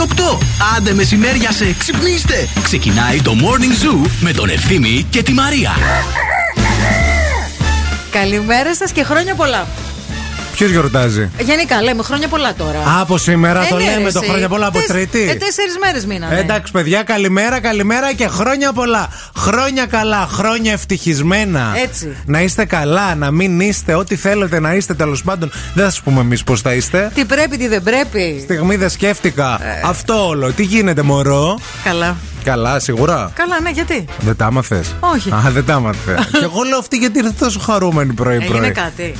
Η ώρα είναι 8. Άντε μεσημέρια σε ξυπνήστε. Ξεκινάει το Morning Zoo με τον Ευθύμη και τη Μαρία. Καλημέρα σας και χρόνια πολλά. Ποιος γιορτάζει; Γενικά λέμε χρόνια πολλά τώρα. Α, από σήμερα το Ε, ναι, λέμε ρε, το εσύ. χρόνια πολλά από Τεσ- Τρίτη. Ε, τέσσερις μέρες μείνανε. Ε, Εντάξει, παιδιά, καλημέρα, καλημέρα και χρόνια πολλά. Χρόνια καλά, χρόνια ευτυχισμένα. Έτσι. Να είστε καλά, να μην είστε ό,τι θέλετε να είστε τέλος πάντων. Δεν θα σας πούμε εμείς πώς θα είστε. Τι πρέπει, τι δεν πρέπει. Στιγμή δεν σκέφτηκα Ε. αυτό όλο. Τι γίνεται, Μωρό; Καλά. Καλά, σίγουρα. Καλά, ναι, γιατί; Δεν τα άμαθες; Όχι. Α, δεν τα άμαθες. και εγώ λέω αυτή γιατί ήρθε τόσο χαρούμενη πρωί-πρωί. Έγινε κάτι.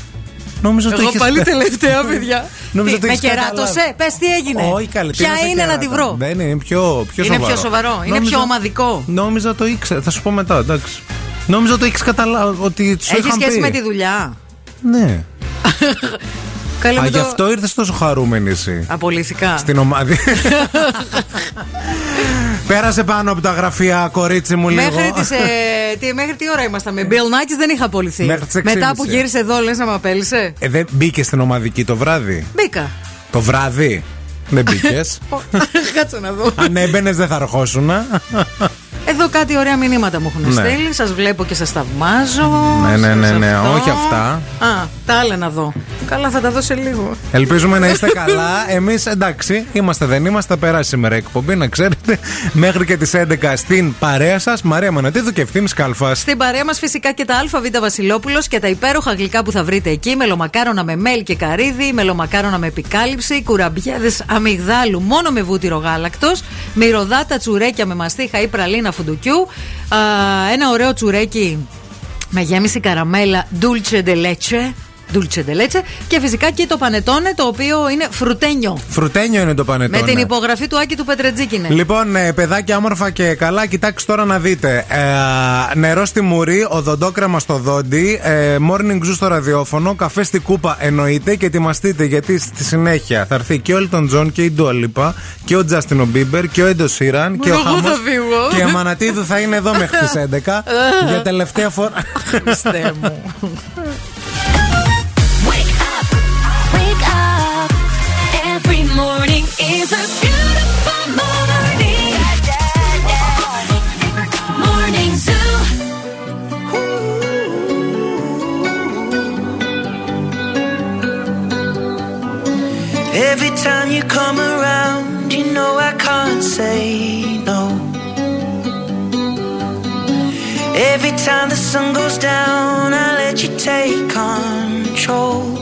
Νόμιζα το Εγώ είχες πάλι κα- τελευταία, παιδιά. Νόμιζα Τι, το με έχεις κεράτωσε. καταλάβει. Πες τι έγινε. Όχι, καλή. τι Ποια σε είναι να κεράτα. τη βρω; Δεν είναι πιο, πιο Είναι σοβαρό. πιο σοβαρό. Είναι πιο ομαδικό. Νόμιζα το ήξερα. Θα σου πω μετά, εντάξει. Νόμιζα το έχεις καταλάβει ότι σου Έχει είχαν σχέση πει. με τη δουλειά. Ναι. Καλά, Α, με γι' το- αυτό ήρθες τόσο χαρούμενη εσύ. Απολύθηκα. Στην ομάδα. Πέρασε πάνω από τα γραφεία, κορίτσι μου λίγο. Μέχρι, τις, ε, τι, μέχρι τι ώρα ήμασταν; Με Bill Nackis δεν είχα απολυθεί. Μέχρι τις Μετά 6.30. που γύρισε εδώ, λες να με απέλησε; Ε, δεν μπήκε στην ομαδική το βράδυ; Μπήκα. Το βράδυ; Δεν μπήκες; Κάτσε να δω. Αν έμπαινες, δεν θα αρχόσουν. Εδώ κάτι ωραία μηνύματα μου έχουν Ναι. στείλει. Σας βλέπω και σας θαυμάζω. Ναι, ναι, ναι, Σας ναι, αυτό. όχι αυτά. Α, τα άλλα να δω. Καλά, θα τα δω σε λίγο. Ελπίζουμε να είστε καλά. Εμείς εντάξει, είμαστε δεν είμαστε. Θα περάσει σήμερα η εκπομπή, να ξέρετε. Μέχρι και τις 11 στην παρέα σας. Μαρία Μανατίδου και ευθύνης Κάλφα. Στην παρέα μας φυσικά και τα ΑΒ Βασιλόπουλος και τα υπέροχα γλυκά που θα βρείτε εκεί. Μελομακάρονα με μέλ και καρύδι, μελομακάρονα με επικάλυψη, κουραμπιέδε αμυγδάλου μόνο με βούτυρο γάλακτος, μυρωδάτα τσουρέκια με μαστίχα ή πραλίνα φουντουκιού, α, ένα ωραίο τσουρέκι με γέμιση καραμέλα dulce de leche. Dulce de leche και φυσικά και το πανετόνε το οποίο είναι φρουτένιο. Φρουτένιο είναι το πανετόνε. Με την υπογραφή του Άκη του Πετρετζίκινε. Λοιπόν, ε, παιδάκια όμορφα και καλά, κοιτάξτε τώρα να δείτε. Ε, νερό στη μουρή, οδοντόκρεμα στο δόντι, ε, morning zoo στο ραδιόφωνο, καφέ στη κούπα εννοείται και ετοιμαστείτε γιατί στη συνέχεια θα έρθει και ο Elton John και η Dua Lipa και ο Justin Bieber και ο Έντο Σίραν και ο εγώ θα Χαμός φύγω. και η Μανατίδου θα είναι εδώ μέχρι τις 11 για τελευταία φορά. Χριστέ μου. Every time you come around, you know I can't say no. Every time the sun goes down, I let you take control.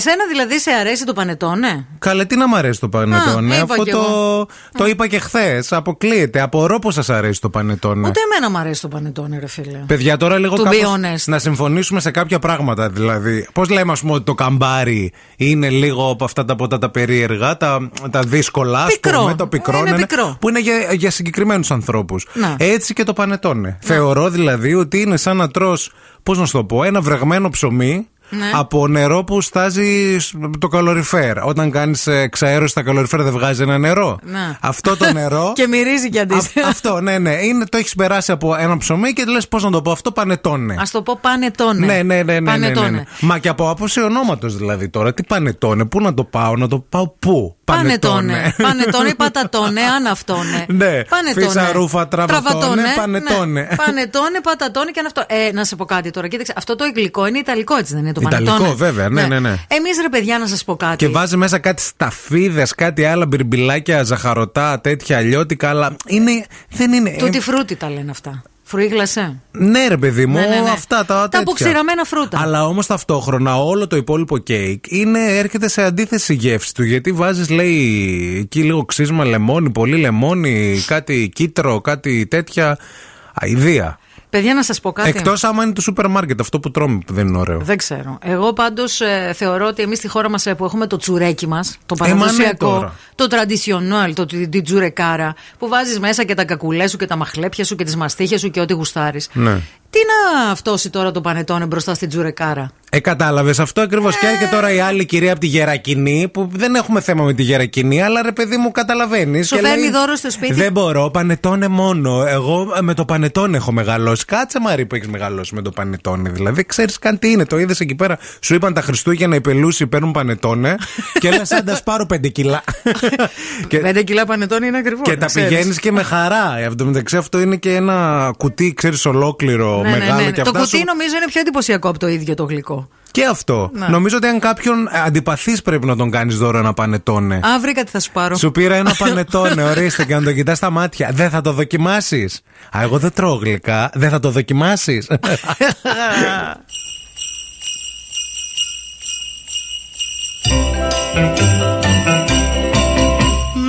Εσένα δηλαδή σε αρέσει το πανετόνε; Καλέ, τι να μ' αρέσει το πανετόνε. Α, το, το είπα και χθες. Αποκλείεται. Απορώ πώ σας αρέσει το πανετόνε. Ούτε εμένα μ' αρέσει το πανετόνε, ρε φίλε. Παιδιά, τώρα λίγο κάπως να συμφωνήσουμε σε κάποια πράγματα. Δηλαδή, πώς λέμε, ας πούμε, ότι το καμπάρι είναι λίγο από αυτά τα ποτά τα περίεργα, τα, τα δύσκολα, ας πούμε, το πικρό. Είναι ναι, ναι, πικρό. Που είναι για, για συγκεκριμένους ανθρώπους. Έτσι και το πανετόνε. Θεωρώ δηλαδή ότι είναι σαν να τρώ, πώς να σου το πω, ένα βρεγμένο ψωμί ναι. από νερό που στάζει το καλοριφέρ. Όταν κάνεις ε, ξαέρωση στα καλοριφέρ δεν βγάζει ένα νερό. Ναι. Αυτό το νερό. και μυρίζει κι αντίστοιχα. Αυτό, ναι, ναι. Είναι, το έχεις περάσει από ένα ψωμί και λες πώς να το πω αυτό, πανετώνε. Α το πω πανετώνε. Ναι, ναι, ναι. ναι. ναι Μα και από άποψη ονόματος δηλαδή τώρα. Τι πανετώνε, πού να το πάω, να το πάω πού; Πανετώνε. Πανετώνε ή πατατώνε, αν αυτόνε. Ναι. Πανετώνε. Φύσα, ρούφα, τραβατώνε, Τραβατώνε, πανετώνε. Ναι. Πανετώνε, πατατώνε και αν αυτό. Ε, να σε πω κάτι τώρα. Κοίταξε, αυτό το γλυκό είναι ιταλικό, έτσι δεν είναι το Ιταλικό, πανετώνε. βέβαια, ναι, ναι, ναι. Εμείς ρε παιδιά, να σας πω κάτι. Και βάζει μέσα κάτι σταφίδες, κάτι άλλα μπιρμπιλάκια, ζαχαρωτά, τέτοια αλλιώτικα, αλλά είναι. Δεν είναι. Τούτη ε, φρούτη τα λένε αυτά. Φρούγλασε. ναι, ρε παιδί μου, Ναι, ναι, ναι. αυτά τα Τα τέτοια. αποξηραμένα φρούτα. Αλλά όμως ταυτόχρονα όλο το υπόλοιπο κέικ είναι, έρχεται σε αντίθεση η γεύση του. Γιατί βάζεις, λέει, εκεί λίγο ξύσμα λεμόνι, πολύ λεμόνι, κάτι κίτρο, κάτι τέτοια. Αιδία. Παιδιά, να σας πω κάτι. Εκτός άμα είναι του σούπερ μάρκετ, αυτό που τρώμε που δεν είναι ωραίο. Δεν ξέρω. Εγώ πάντως θεωρώ ότι εμείς στη χώρα μας που έχουμε το τσουρέκι μας, το Ε, μα ναι παραδοσιακό, τώρα. το traditional, το, τη, την τσουρεκάρα, που βάζεις μέσα και τα κακουλές σου και τα μαχλέπια σου και τις μαστίχες σου και ό,τι γουστάρεις. Ναι. Τι να αυτόσει τώρα το πανετόνε μπροστά στην τσουρεκάρα. Ε, κατάλαβες αυτό ακριβώς. Και έρχεται τώρα η άλλη κυρία από τη Γερακινή, που δεν έχουμε θέμα με τη Γερακινή, αλλά ρε παιδί μου, καταλαβαίνεις. Σου φέρνει δώρο στο σπίτι; Δεν μπορώ, πανετώνε μόνο. Εγώ ε, με το πανετόνε έχω μεγαλώσει. Κάτσε Μαρή που έχεις μεγαλώσει με το πανετόνε. Δηλαδή, ξέρεις καν τι είναι. Το είδες εκεί πέρα. Σου είπαν τα Χριστούγεννα οι πελούσιοι παίρνουν πανετόνε και λες, άντα πάρω πέντε κιλά. και, Πέντε κιλά πανετόνι είναι ακριβό. και τα πηγαίνεις και με χαρά. Ε, Εν τω μεταξύ, αυτό είναι και ένα κουτί, ξέρεις, ολόκληρο, Ναι, ναι, μεγάλο ναι. και Το αυτά. κουτί σου- νομίζω είναι πιο εντυπωσιακό από το ίδιο το γλυκό. Και αυτό. Ναι. Νομίζω ότι αν κάποιον αντιπαθή πρέπει να τον κάνεις δώρο ένα πανετόνε. Α, βρήκα τι θα σου πάρω. Σου πήρα ένα πανετόνε, ορίστε και να το κοιτάς στα μάτια. Δεν θα το δοκιμάσεις. Α, εγώ δεν τρώω γλυκά. Δεν θα το δοκιμάσεις.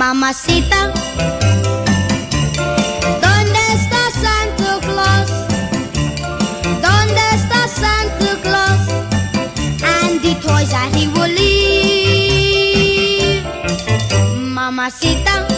Mamacita, that. Mamacita,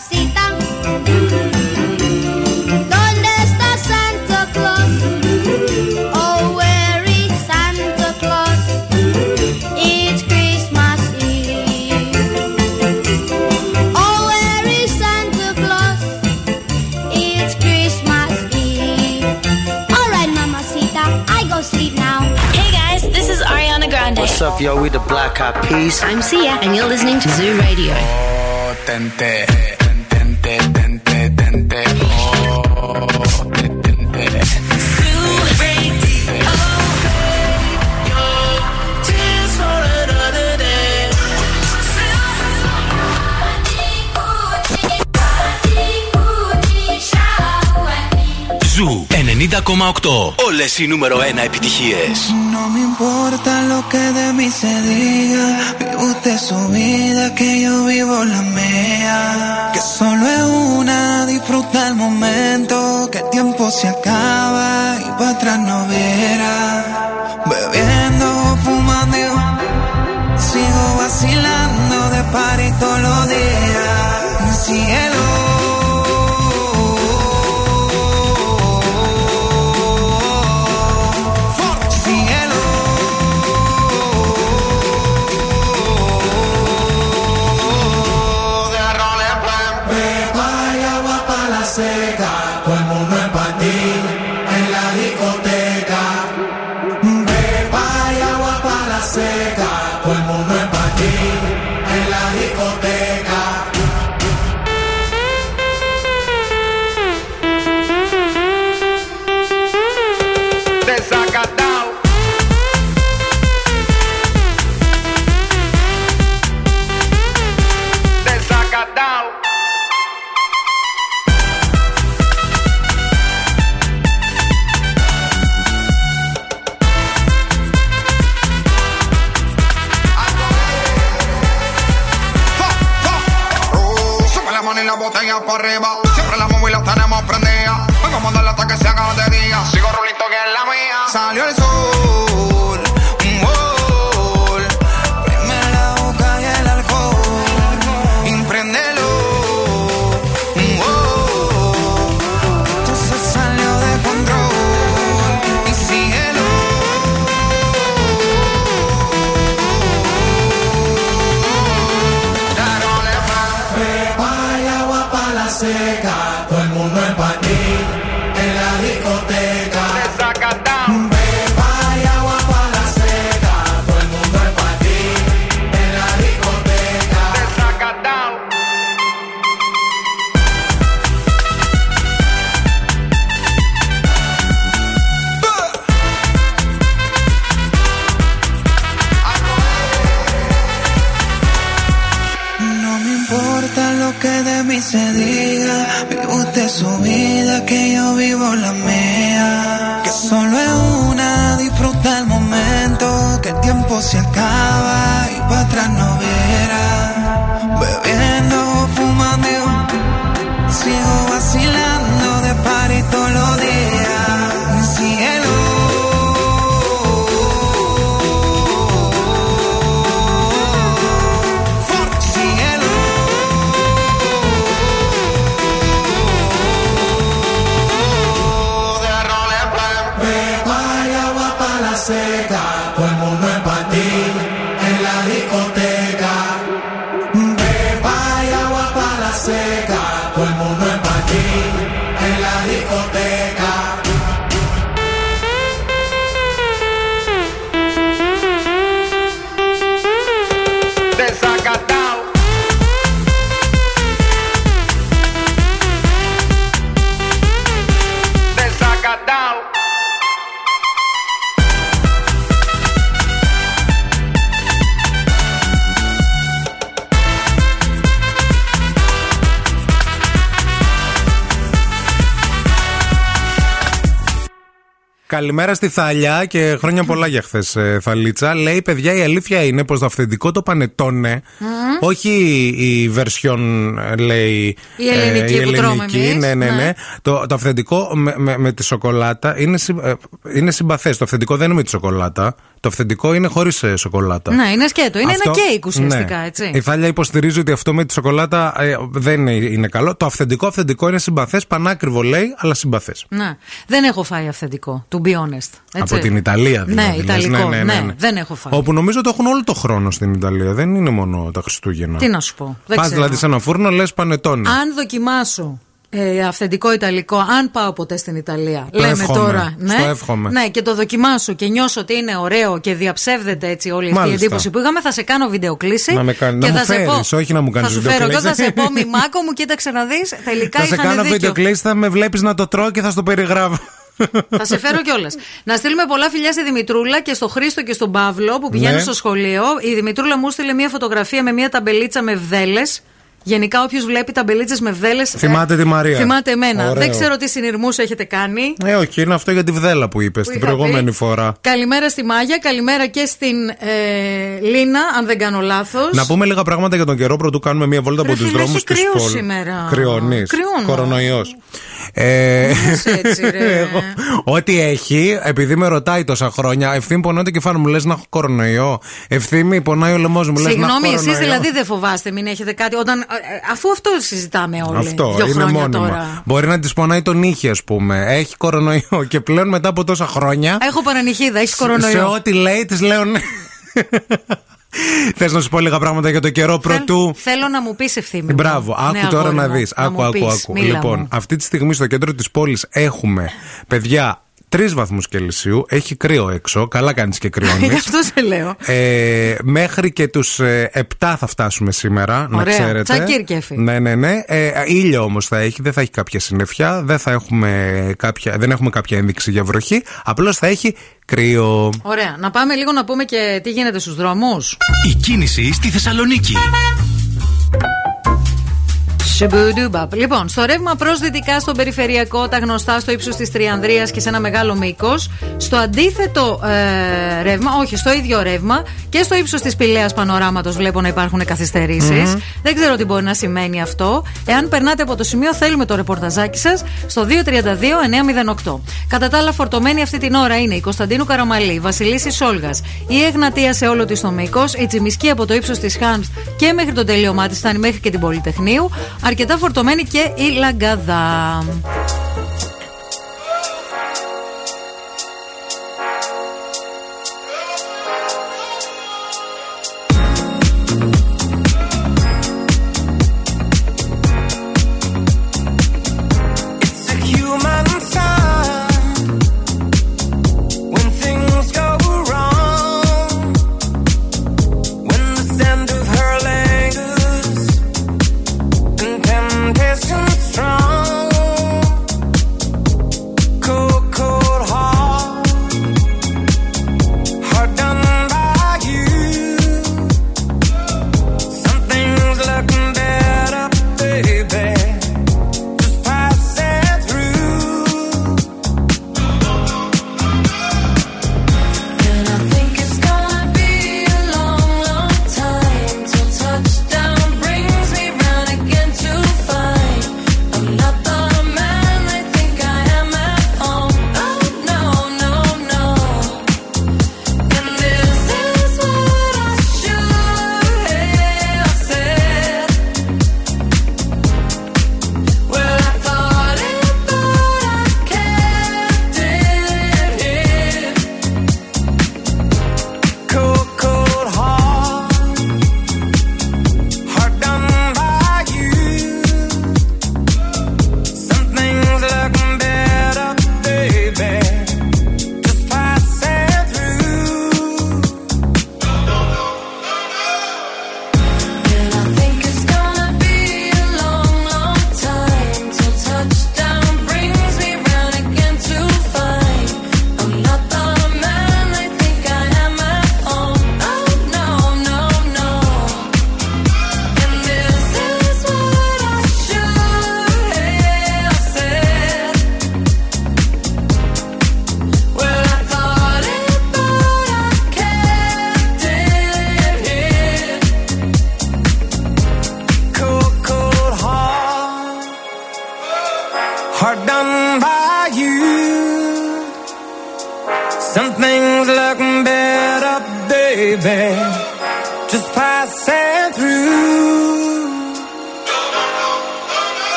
Mamacita, ¿dónde está Santa Claus? Oh, where is Santa Claus? It's Christmas Eve. Oh, where is Santa Claus? It's Christmas Eve. All right, Mamacita, I go sleep now. Hey guys, this is Ariana Grande. What's up, yo? We the Black Eyed Peas. I'm Sia, and you're listening to Zoo Radio. Oh, 90,8. Όλε οι νούμερο 1 επιτυχίε. No me importa lo que de mí se diga. Vive usted su vida, que yo vivo la mía. Que solo es una, disfruta el momento. Que el tiempo se acaba y para atrás no verá. Bebiendo, fumando, sigo vacilando de party todos los días. Cielo. Cielo. Καλημέρα στη Θαλιά και χρόνια πολλά για χθες, Θαλίτσα. Λέει, παιδιά, η αλήθεια είναι πως το αυθεντικό το πανετόνε, όχι η version, ε, λέει. Η ελληνική ε, που τρώμε εμείς. ναι, ναι, ναι. Ναι. Το, το αυθεντικό με, με, με τη σοκολάτα είναι, συ- ε, είναι συμπαθές. Το αυθεντικό δεν είναι με τη σοκολάτα. Το αυθεντικό είναι χωρίς σοκολάτα. Ναι, είναι σκέτο. Είναι Αυτό- ένα κέικ ουσιαστικά, ναι. έτσι. Η Θάλια υποστηρίζει ότι αυτό με τη σοκολάτα ε, δεν είναι, είναι καλό. Το αυθεντικό αυθεντικό είναι συμπαθές, πανάκριβο λέει, αλλά συμπαθές. Ναι. Δεν έχω φάει αυθεντικό, to be honest. Έτσι. Από την Ιταλία δηλαδή. Ναι, λες. Ιταλικό. Ναι, δεν έχω φάει. Όπου νομίζω το έχουν όλο το χρόνο στην Ιταλία. Δεν είναι μόνο τα Χριστούγεννα. Τι να σου πω. Δεν Πας ξέρω. δηλαδή σε ένα φούρνο, λες πανετόνι. Αν δοκιμάσω ε, αυθεντικό Ιταλικό, αν πάω ποτέ στην Ιταλία, Το λέμε εύχομαι. τώρα. Ναι, Στο εύχομαι. ναι, και το δοκιμάσω και νιώσω ότι είναι ωραίο και διαψεύδεται έτσι όλη αυτή η Μάλιστα. εντύπωση που είχαμε, θα σε κάνω βιντεοκλήση. Να με κάνει- και να θα μου σε φέρεις, πω- όχι να μου κάνεις Θα σου φέρω εγώ, θα βιντεοκλήση. σε πω μημάκο μου, κοίταξε να δεις. Τελικά θα σε είχαν κάνω δίκιο. βίντεο κλείσει, θα με βλέπεις να το τρώω και θα στο περιγράφω. Θα σε φέρω κιόλας. να στείλουμε πολλά φιλιά στη Δημητρούλα και στο Χρήστο και στον Παύλο που πηγαίνουν Ναι. στο σχολείο. Η Δημητρούλα μου στείλε μια φωτογραφία με μια ταμπελίτσα με βδέλες. Γενικά, όποιος βλέπει ταμπελίτσες με βδέλες. Θυμάται τη Μαρία. Θυμάται εμένα. Ωραίο. Δεν ξέρω τι συνειρμούς έχετε κάνει. Ε, όχι, είναι αυτό για τη βδέλα που είπες την είχα προηγούμενη πει. φορά. Καλημέρα στη Μάγια, καλημέρα και στην ε, Λίνα, αν δεν κάνω λάθος. Να πούμε λίγα πράγματα για τον καιρό πρωτού κάνουμε μια βόλτα από Ρε τους φίλε, δρόμους έχει τη κρύο πόλη. σήμερα. Κρυώνεις. Κρυώνω. Κορονοϊός. Ε, είσαι έτσι, ρε. εγώ, ό,τι έχει, επειδή με ρωτάει τόσα χρόνια, ευθύνη πονάει το κεφάλι μου, λες να έχω κορονοϊό. Ευθύνη πονάει ο λαιμός μου, λες να έχω Συγγνώμη, εσείς κορονοϊό. δηλαδή δεν φοβάστε, μην έχετε κάτι. Όταν, ε, ε, αφού αυτό συζητάμε όλοι. Αυτό δύο είναι χρόνια μόνιμα. τώρα. Μπορεί να της πονάει τον νύχι, ας πούμε. Έχει κορονοϊό και πλέον μετά από τόσα χρόνια. Έχω παρανυχίδα, έχει Σε κορονοϊό. ό,τι λέει, της λέω ναι. Θες να σου πω λίγα πράγματα για το καιρό πρωτού. Θέλω να μου πεις ευθύνη. Μπράβο, άκου Ναι, τώρα αγόρι να μου, δεις. Άκου, μου άκου, πεις. άκου. Μίλα Λοιπόν, μου. αυτή τη στιγμή στο κέντρο της πόλης έχουμε, παιδιά, τρεις βαθμούς Κελσίου. Έχει κρύο έξω. Καλά κάνεις και κρυώνει. Γι' αυτό σε λέω. Ε, μέχρι και τους 7 θα φτάσουμε σήμερα, να Ωραία. ξέρετε. Τσακίρ κέφι. Ναι, ναι, ναι. Ε, ήλιο όμως θα έχει, δεν θα έχει κάποια συννεφιά, δεν, θα έχουμε κάποια, δεν έχουμε κάποια ένδειξη για βροχή. Απλώς θα έχει κρύο. Ωραία. Να πάμε λίγο να πούμε και τι γίνεται στους δρόμους. Η κίνηση στη Θεσσαλονίκη. Σιμπουντούμπαπ. Λοιπόν, στο ρεύμα προς δυτικά στον περιφερειακό, τα γνωστά στο ύψος της Τριανδρίας και σε ένα μεγάλο μήκος. Στο αντίθετο ε, ρεύμα, όχι, στο ίδιο ρεύμα και στο ύψος της πηλαίας πανοράματος βλέπω να υπάρχουν καθυστερήσεις. Δεν ξέρω τι μπορεί να σημαίνει αυτό. Εάν περνάτε από το σημείο, θέλουμε το ρεπορταζάκι σας στο 232-908. Κατά τα άλλα, φορτωμένη αυτή την ώρα είναι η Κωνσταντίνου Καραμαλή, η Βασιλίσης Σόλγας, η Εγνατία σε όλο της το μήκος, η Τσιμισκή από το ύψος της Χάμς και μέχρι το τελείωμά της φτάνει μέχρι και την Πολυτεχνείου. Αρκετά φορτωμένη και η Λαγκαδά.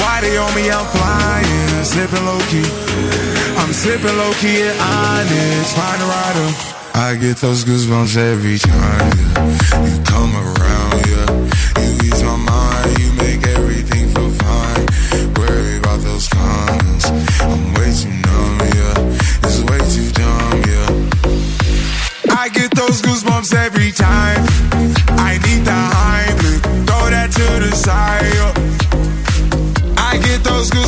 Why they on me? I'm flying, slipping low key. I'm slipping low key at Onyx, find a rider. I get those goosebumps every time. You come around,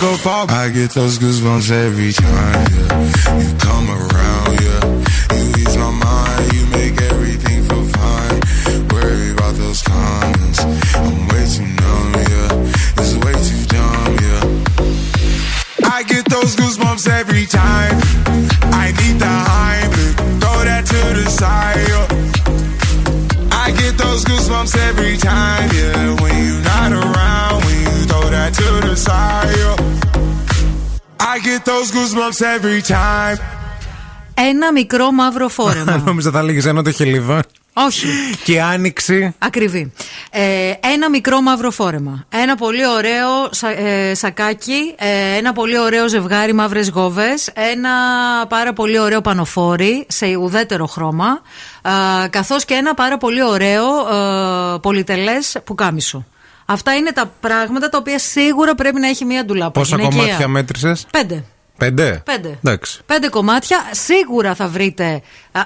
go far. I get those goosebumps every time, yeah. You come around, yeah. Get those goosebumps every time. Ένα μικρό μαύρο φόρεμα. Νόμιζα θα λέγει ένα το χελιδόν. Όχι. Και η άνοιξη. Ακριβή. Ε, ένα μικρό μαύρο φόρεμα. Ένα πολύ ωραίο σα, ε, σακάκι. ε, ένα πολύ ωραίο ζευγάρι μαύρες γόβες. Ένα πάρα πολύ ωραίο πανοφόρι σε ουδέτερο χρώμα. Καθώς και ένα πάρα πολύ ωραίο ε, πολυτελές πουκάμισο. Αυτά είναι τα πράγματα τα οποία σίγουρα πρέπει να έχει μία ντουλάπα. Πόσα γυναικεία. κομμάτια μέτρησες, Πέντε. Πέντε. Πέντε. Εντάξει. Πέντε κομμάτια. Σίγουρα θα βρείτε α,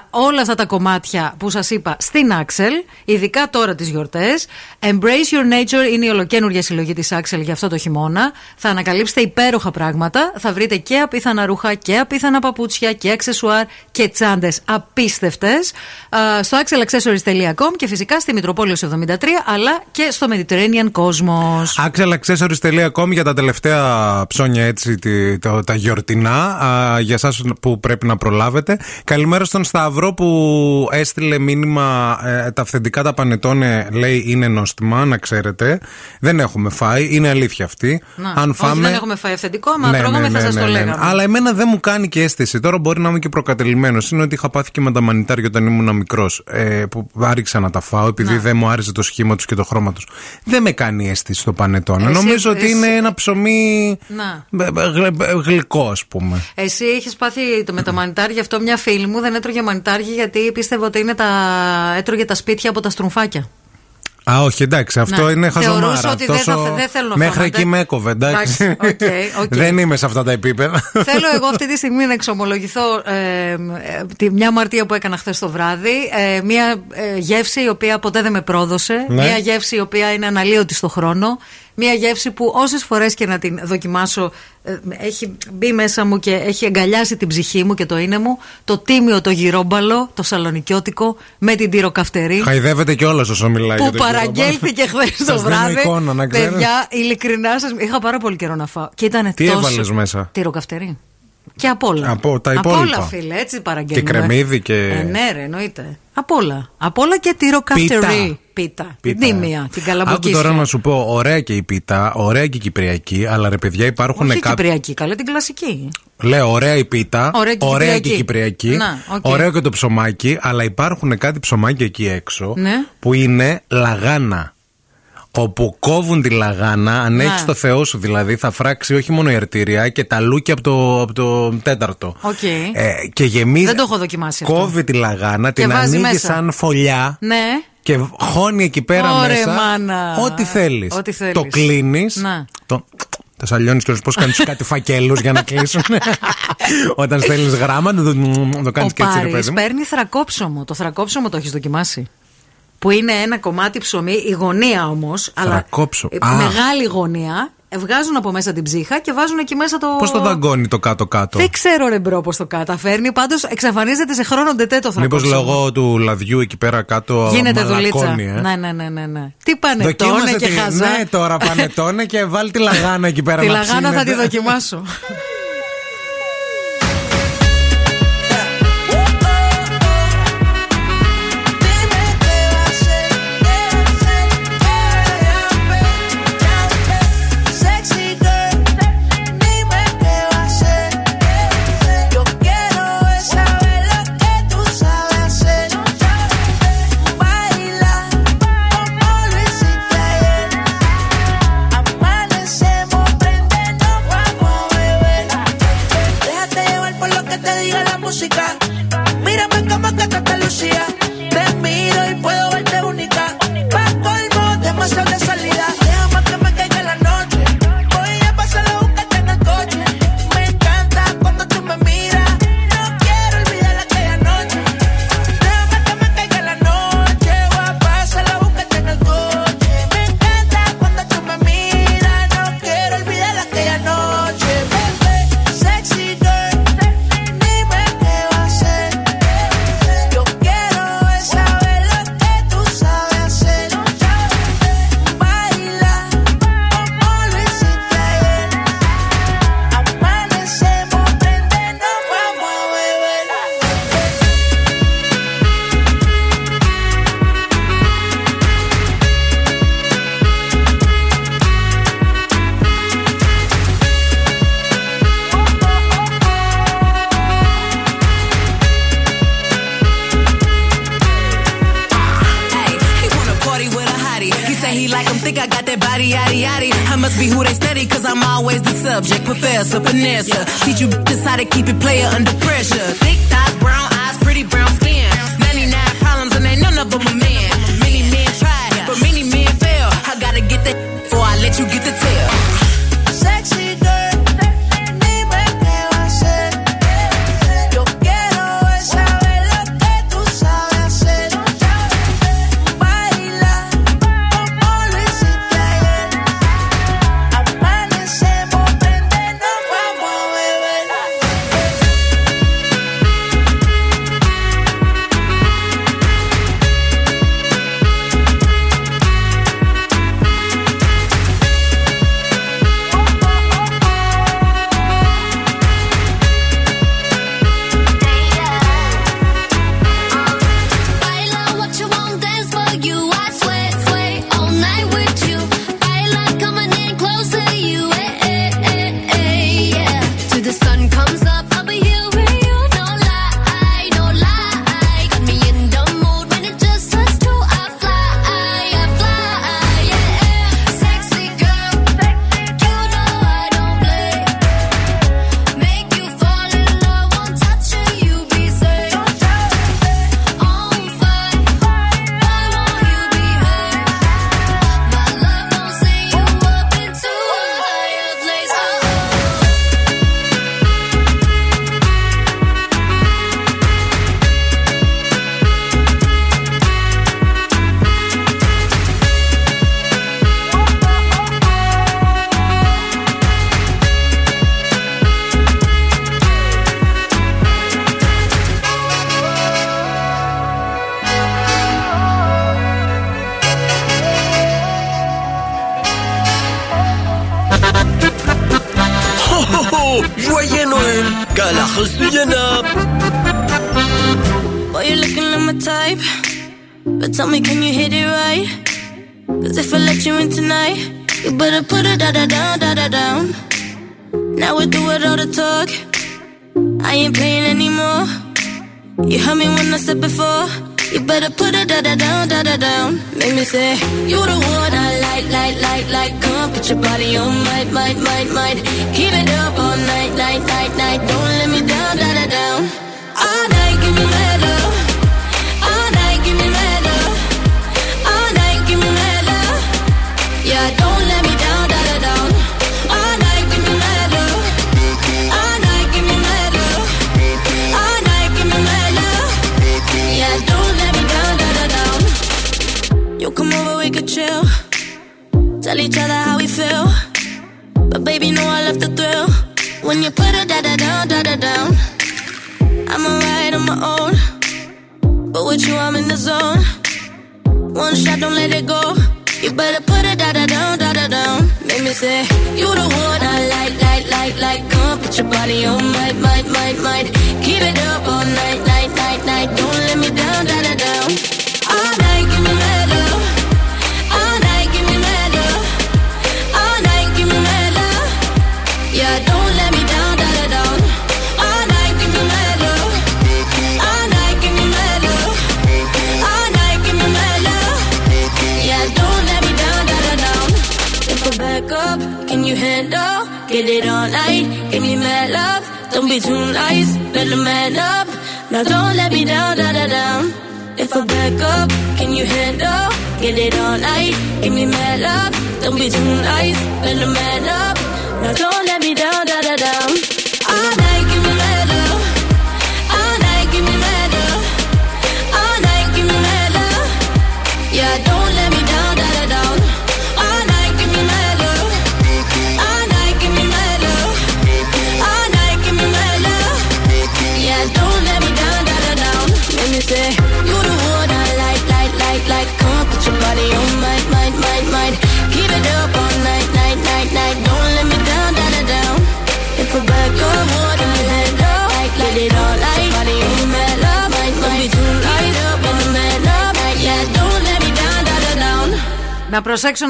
όλα αυτά τα κομμάτια που σας είπα στην Axel, ειδικά τώρα τις γιορτές. Embrace Your Nature είναι η ολοκένουργια συλλογή της Axel για αυτό το χειμώνα. Θα ανακαλύψετε υπέροχα πράγματα. Θα βρείτε και απίθανα ρούχα και απίθανα παπούτσια και αξεσουάρ και τσάντες απίστευτες α, στο axelaccessories.com και φυσικά στη Μητροπόλεως 73 αλλά και στο Mediterranean Cosmos. Axelaccessories.com για τα τελευταία ψώνια έτσι, τη- το- τα γιορτινά. α, για εσάς που πρέπει να προλάβετε. Καλημέρα στον Σταύρο που έστειλε μήνυμα. ε, τα αυθεντικά τα πανετώνε λέει είναι νόστιμα, να ξέρετε. Δεν έχουμε φάει, είναι αλήθεια αυτή. Να, Αν όχι, φάμε. δεν έχουμε φάει αυθεντικό, άμα Ναι, τρώγαμε ναι, θα ναι, σας ναι, το ναι, ναι. λέγαμε. Αλλά εμένα δεν μου κάνει και αίσθηση. Τώρα μπορεί να είμαι και προκατελημένος. Είναι ότι είχα πάθει και με τα μανιτάρια όταν ήμουν μικρός. Ε, που άρχισα να τα φάω επειδή δεν μου άρεσε το σχήμα τους και το χρώμα τους. Δεν με κάνει αίσθηση το πανετόνε. Εσύ- Νομίζω ότι εσύ- είναι ένα ψωμί Να. μπ- μπ- γλ- γλυκό, ας πούμε. Εσύ έχεις πάθει το με τα μανιτάρια αυτό. Μια φίλη μου δεν έτρωγε μανιτάρια γιατί πίστευε ότι είναι τα... έτρωγε τα σπίτια από τα στρουμφάκια. Α, όχι, εντάξει, αυτό Ναι. είναι Θεωρούσα χαζομάρα. ότι δεν Τόσο- θα- δεν θέλω να Μέχρι φωνάτε. εκεί με έκοβε, εντάξει. Εντάξει, οκ, οκ. δεν είμαι σε αυτά τα επίπεδα. Θέλω εγώ αυτή τη στιγμή να εξομολογηθώ ε, ε, τη, μια αμαρτία που έκανα χθες το βράδυ. Ε, μια ε, γεύση η οποία ποτέ δεν με πρόδωσε. Ναι. Μια γεύση η οποία είναι αναλύωτη στο χρόνο. Μια γεύση που όσες φορές και να την δοκιμάσω ε, έχει μπει μέσα μου και έχει εγκαλιάσει την ψυχή μου και το είναι μου. Το τίμιο το γυρόμπαλο, το σαλονικιώτικο με την τυροκαυτερή. Χαϊδεύεται και όλο όσο μιλάει. που για τον κύριο παραγγέλθηκε χθες το Σας δίνω βράδυ. εικόνα, να ξέρετε. Παιδιά, ειλικρινά σας. Είχα πάρα πολύ καιρό να φάω. Και ήταν Τι τόσο. έβαλες μέσα; Τυροκαυτερή. Και απ' όλα. Από τα Απ' υπόλοιπα. όλα, φίλε, έτσι παραγγέλνουμε. Και κρεμμύδι και- Ε, ναι, ρε, εννοείται. Απ' όλα. Απ' όλα και τυροκαυτερή. Πίτα. Την τίμια, την Άκου καλαμποκίσια. τώρα να σου πω, ωραία και η πίτα, ωραία και η κυπριακή, αλλά ρε παιδιά υπάρχουν Όχι κάποιοι. κυπριακή, καλή την κλασική. Λέω ωραία η πίτα, Ωραία και η ωραία και η κυπριακή. κυπριακή, Να, οκ. ωραίο και το ψωμάκι, αλλά υπάρχουν κάτι ψωμάκια εκεί έξω Ναι. που είναι λαγάνα. Όπου κόβουν τη λαγάνα, αν Ναι. έχεις το Θεό σου δηλαδή, θα φράξει όχι μόνο η αρτηρία και τα λούκια από το, από το τέταρτο. Οκ. Ε, και γεμίζει. Δεν το έχω δοκιμάσει αυτό. Κόβει τη λαγάνα, Και την βάζει ανοίγει μέσα. σαν φωλιά Ναι. Και χώνει εκεί πέρα Ωρε, μέσα. μάνα. Ό,τι θέλεις. Ό,τι θέλεις. Το κλείνεις. Να. Το, το σαλιώνεις και πώς κάνεις κάτι φακέλους για να κλείσουν. Όταν στέλνεις γράμμα, το, το κάνεις Ο και έτσι, ρε Πάρης παιδί μου. παίρνει θρακόψωμο. Το θρακόψωμο το έχεις δοκιμάσει. Που είναι ένα κομμάτι ψωμί, η γωνία όμως. Θρακόψω. Α. Μεγάλη γωνία βγάζουν από μέσα την ψύχα και βάζουν εκεί μέσα το. Πώς το δαγκώνει το κάτω-κάτω; Δεν ξέρω ρε bro πώς το καταφέρνει. Πάντως εξαφανίζεται σε χρόνο ντετέ το θα Μήπως λόγω του λαδιού εκεί πέρα κάτω. Γίνεται δουλίτσα. Ε. Ναι, ναι, ναι, ναι, ναι. Τι πανετόνε και χαζά. Ναι, τώρα πανετόνε και βάλει τη λαγάνα εκεί πέρα. Τη λαγάνα θα τη δοκιμάσω. música. Mírame en cama que te lucía. finesse, a. Teach you just how to keep it player under pressure. Thick thighs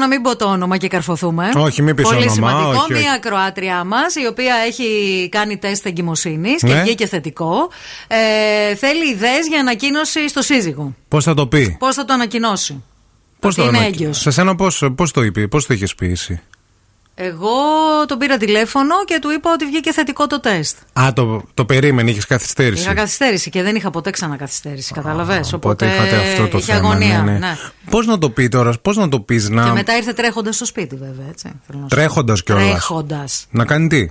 να μην πω το όνομα και καρφωθούμε. Όχι, μην πεις Πολύ όνομα, σημαντικό. όχι, όχι. Μία Κροάτριά μας, η οποία έχει κάνει τεστ εγκυμοσύνης και Ναι. βγήκε θετικό. Ε, θέλει ιδέες για ανακοίνωση στο σύζυγο. Πώς θα το πει, Πώς θα το ανακοινώσει; Πώς ότι το είναι ανακοι- έγκυος. Σε σένα πώς το είπε, πώς το είχες πει εσύ; Εγώ τον πήρα τηλέφωνο και του είπα ότι βγήκε θετικό το τεστ. Α, το, το περίμενε, είχες καθυστέρηση. Είχα καθυστέρηση και δεν είχα ποτέ ξανακαθυστέρηση. Καταλαβέ. Οπότε Οπότε είχατε αυτό το είχε θέμα. αγωνία. ναι, ναι. Πώς να το πει τώρα, πώς να το πεις να. Και μετά ήρθε τρέχοντας στο σπίτι, βέβαια. Έτσι, θέλω να σου πω. Τρέχοντας κιόλας. Τρέχοντας. Να κάνει τι;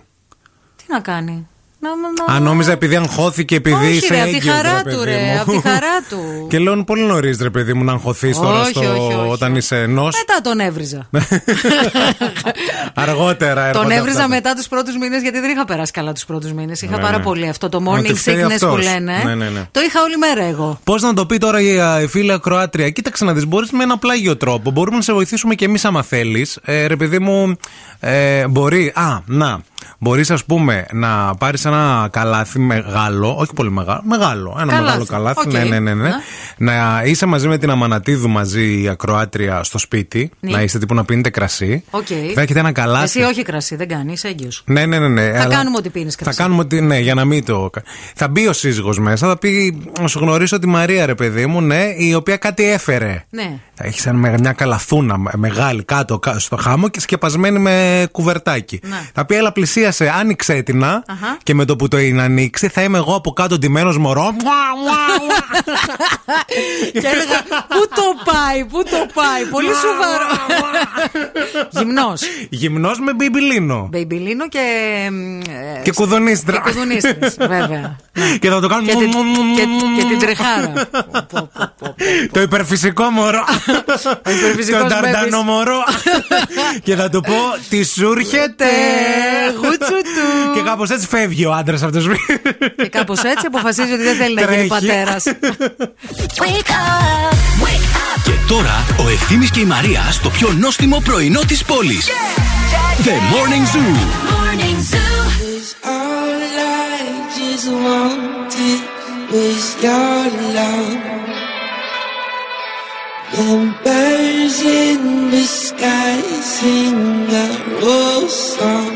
Τι να κάνει; Να, να, Α, νόμιζα επειδή αγχώθηκε, επειδή Όχι, είσαι ρε, από τη έγκυος, χαρά ρε, του, παιδί ρε. μου. Από τη χαρά του. Και λέω είναι πολύ νωρίς, ρε παιδί μου, να αγχωθείς τώρα Όχι, στο... όχι, όχι. όταν είσαι ενός. Μετά τον έβριζα. Αργότερα τον έρχονται έβριζα αυτά. μετά τους πρώτους μήνες γιατί δεν είχα περάσει καλά τους πρώτους μήνες. Είχα Ναι, πάρα ναι. πολύ αυτό το Ότι morning φταίει sickness αυτός. που λένε. Ναι, ναι, ναι. Το είχα όλη μέρα εγώ. Πώς να το πει τώρα η ε, φίλη Ακροάτρια; Κοίταξε να δεις, μπορείς με ένα πλάγιο τρόπο. Μπορούμε να σε βοηθήσουμε κι εμείς άμα θέλεις. Ε, ρε παιδί μου, ε, μπορεί. Α, να. Μπορείς, ας πούμε, να πάρεις ένα καλάθι μεγάλο, όχι πολύ μεγάλο, μεγάλο. Ένα Καλάθι. μεγάλο καλάθι. Οκ. Ναι, ναι, ναι, ναι. Ναι. Να είσαι μαζί με την Αμανατίδου μαζί η Ακροάτρια στο σπίτι. Ναι. Να είστε τύπου να πίνετε κρασί. Οκ. Θα έχετε ένα καλάθι. Εσύ όχι κρασί, δεν κάνει, είσαι έγκυος. Ναι, ναι, ναι. ναι. Θα αλλά- κάνουμε ό,τι πίνεις Θα κρασί. κάνουμε ότι. Ναι, για να μην το. Θα μπει ο σύζυγος μέσα, θα πει. Να σου γνωρίσω τη Μαρία, ρε παιδί μου, ναι, η οποία κάτι έφερε. Ναι. Θα έχεις μια καλαθούνα με- μεγάλη κάτω κα- στο χάμο και σκεπασμένη με κουβερτάκι. Ναι. Θα πει, έλα, πλησίασε, άνοιξε την Αχα. και με το που το είναι ανοίξει, θα είμαι εγώ από κάτω ντυμένος μωρό. και έλεγα, πού το πάει, πού το πάει. Πολύ σοβαρό. Γυμνός. Γυμνός με μπιμπιλίνο. Μπεϊμπιλίνο και. ε, Και κουδουνίστρα. Και κουδουνίστρες, βέβαια. Και θα το κάνω. Και την, και, και την τρεχάρα. Το υπερφυσικό μωρό. υπερφυσικός Το μπέμπης. ταρντανό μωρό. και θα του πω τι σου έρχεται. Γούτσου του. Και κάπως έτσι φεύγει ο άντρας από το σπίτι. Και κάπως έτσι αποφασίζει ότι δεν θέλει να γίνει Τρέχει. πατέρας. Και τώρα ο Ευθύμης και η Μαρία στο πιο νόστιμο πρωινό της πόλης. The Morning Zoo. Cause all I just wanted was your love. And birds in the sky sing a old song.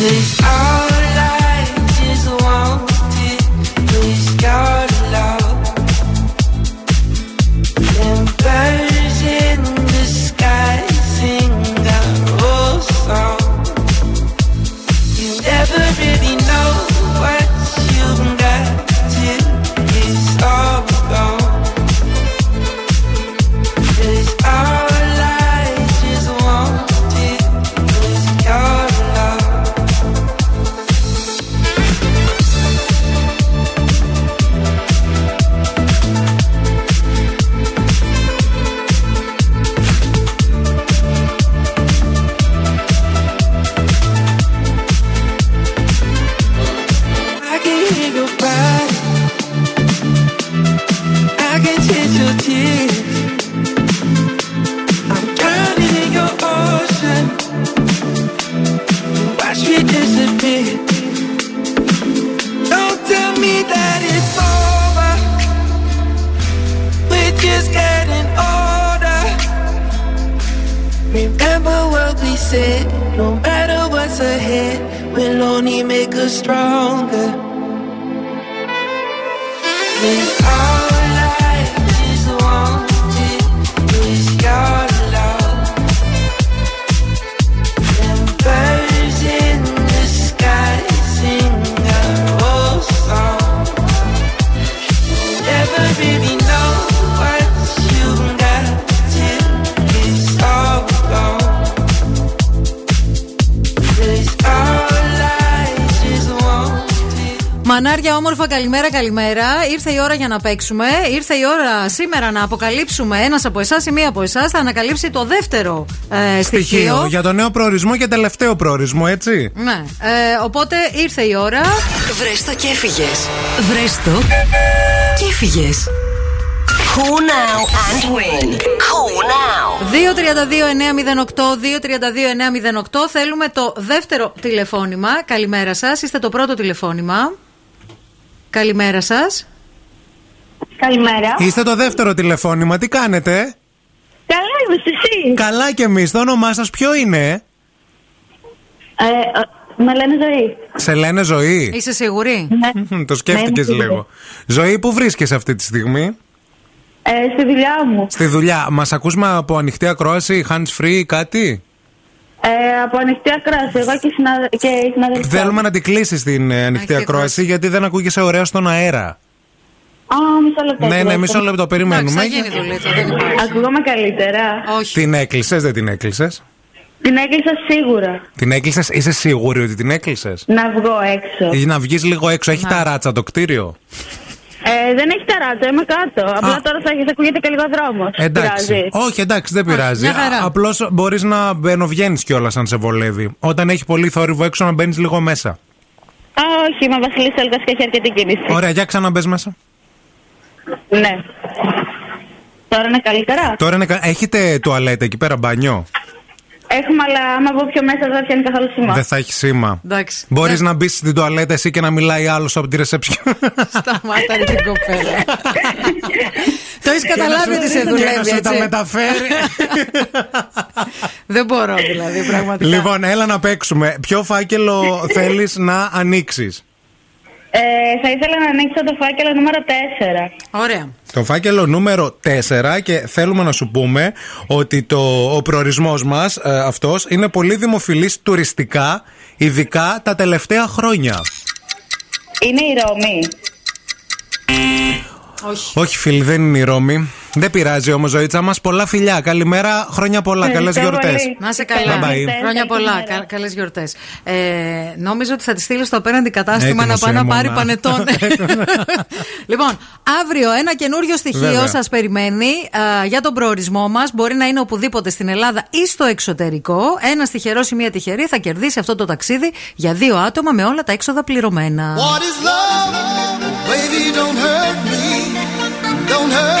Cause I said. No matter what's ahead, we'll only make us stronger. Cause Μανάρια, όμορφα, καλημέρα, καλημέρα. Ήρθε η ώρα για να παίξουμε. Ήρθε η ώρα σήμερα να αποκαλύψουμε ένας από εσάς ή μία από εσάς θα ανακαλύψει το δεύτερο ε, στοιχείο. Στοιχείο για το νέο προορισμό και τελευταίο προορισμό, έτσι. Ναι. Ε, οπότε ήρθε η ώρα. Βρες το και έφυγες. Βρες το και έφυγες. Call now and win. Call now; 232-908, 232-908. Θέλουμε το δεύτερο τηλεφώνημα. Καλημέρα σας. Είστε το πρώτο τηλεφώνημα. Καλημέρα σας. Καλημέρα. Είστε το δεύτερο τηλεφώνημα, τι κάνετε; Καλά είμαστε εσύ; Καλά κι εμείς. Το όνομά σας ποιο είναι, Ε, ε, με λένε ζωή. Σε λένε ζωή; Είσαι σίγουρη; Ναι. Το σκέφτηκε Ναι, είμαι λίγο. Ζωή, πού βρίσκεσαι αυτή τη στιγμή; Ε, στη δουλειά μου. Στη δουλειά. Μας ακούσουμε από ανοιχτή ακρόαση, hands free, κάτι; Ε, από ανοιχτή ακράση. Εγώ και, η συναδε... και η συναδελφή. Θέλουμε να την κλείσεις την ε, ανοιχτή ακρόαση, γιατί δεν ακούγεσαι ωραία στον αέρα. Α, μισό λεπτό. Ναι, ναι, μισό λεπτό, περιμένουμε. Ακούγομαι καλύτερα. Όχι. Την έκλεισες, δεν την έκλεισες; Την έκλεισα σίγουρα. Την έκλεισες, είσαι σίγουρη ότι την έκλεισες; Να βγω έξω. Ή να βγεις λίγο έξω, έχει Να. ταράτσα το κτίριο; Ε, δεν έχει ταράτσα, είμαι κάτω. Απλά τώρα θα, θα ακούγεται και λίγο δρόμο. Εντάξει. Όχι, εντάξει, δεν πειράζει. μια χαρά. Απλώς μπορείς να μπαινοβγαίνει κιόλας αν σε βολεύει. Όταν έχει πολύ θόρυβο έξω, να μπαίνεις λίγο μέσα. Α, όχι, είμαι Βασιλής Έλγας και έχει αρκετή κίνηση. Ωραία, για ξαναμπε μέσα. Ναι. Τώρα είναι καλύτερα; Τώρα είναι... κα- έχετε τουαλέτα εκεί πέρα, μπανιό. Έχουμε, αλλά άμα βγω πιο μέσα δεν θα πιάνει καθόλου σήμα. Δεν θα έχει σήμα. Εντάξει. Μπορείς να μπεις στην τουαλέτα εσύ και να μιλάει άλλος από τη reception. Σταμάτα ρε την κοπέλα. Το έχεις Και να καταλάβει σου- ότι σε και να δουλεύει σου έτσι. τα μεταφέρει. Δεν μπορώ δηλαδή πραγματικά. λοιπόν, έλα να παίξουμε. Ποιο φάκελο θέλεις να ανοίξεις; Ε, θα ήθελα να ανοίξω το φάκελο νούμερο 4. Ωραία. Το φάκελο νούμερο 4 και θέλουμε να σου πούμε ότι το, ο προορισμός μας ε, αυτός είναι πολύ δημοφιλής τουριστικά, ειδικά τα τελευταία χρόνια. Είναι η Ρώμη. Όχι. Όχι φίλοι, δεν είναι η Ρώμη. Δεν πειράζει όμως ζωήτσα μας. Πολλά φιλιά. Καλημέρα, χρόνια πολλά. Καλές γιορτές. Να είσαι καλά. Bye bye. Χρόνια πολλά. Κα, Καλές γιορτές. Ε, νόμιζα ότι θα τη στείλεις στο απέναντι κατάστημα να Έτοιμος πάει να πάρει ήμουνα. πανετόν. λοιπόν, αύριο ένα καινούριο στοιχείο Βέβαια. σας περιμένει α, για τον προορισμό μας. Μπορεί να είναι οπουδήποτε στην Ελλάδα ή στο εξωτερικό. Ένα τυχερός ή μία τυχερή θα κερδίσει αυτό το ταξίδι για δύο άτομα με όλα τα έξοδα πληρωμένα. What is love? Baby, don't hurt me. Don't hurt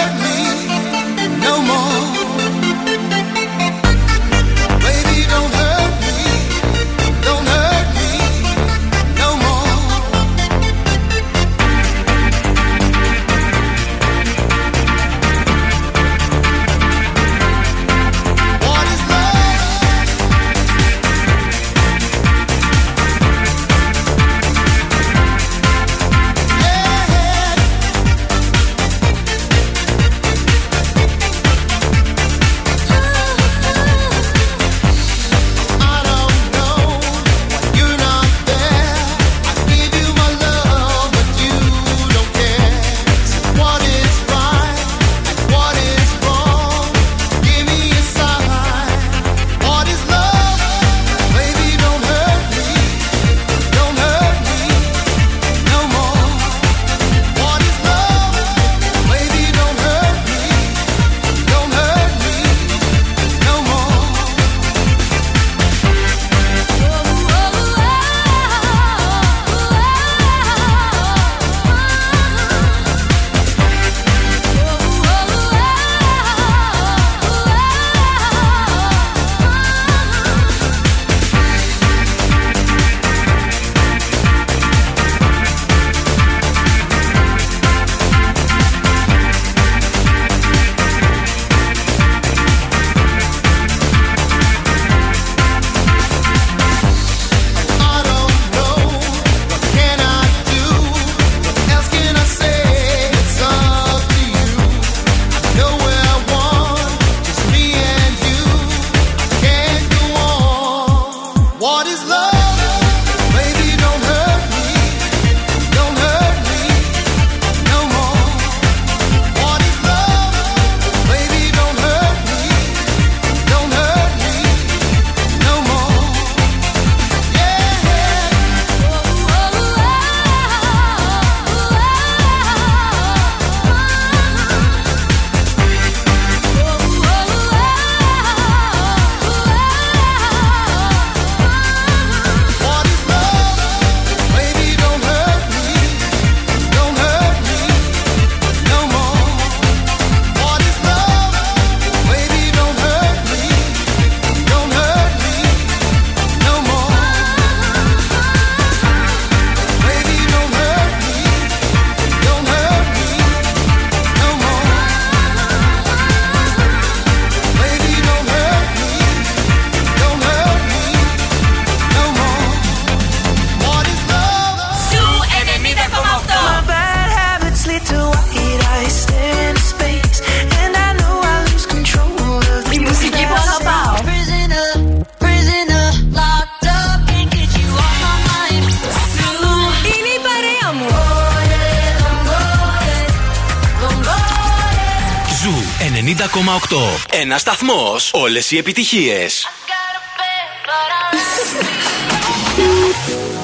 Ένα σταθμό. Όλε οι επιτυχίε.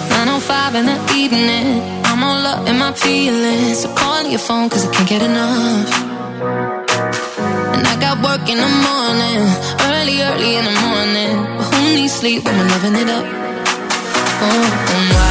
905 in the evening. I'm all up in my feelings. So call your phone cause I can't get enough. And I got work in the morning. Early, early in the morning. But who needs sleep when we're loving it up? Oh,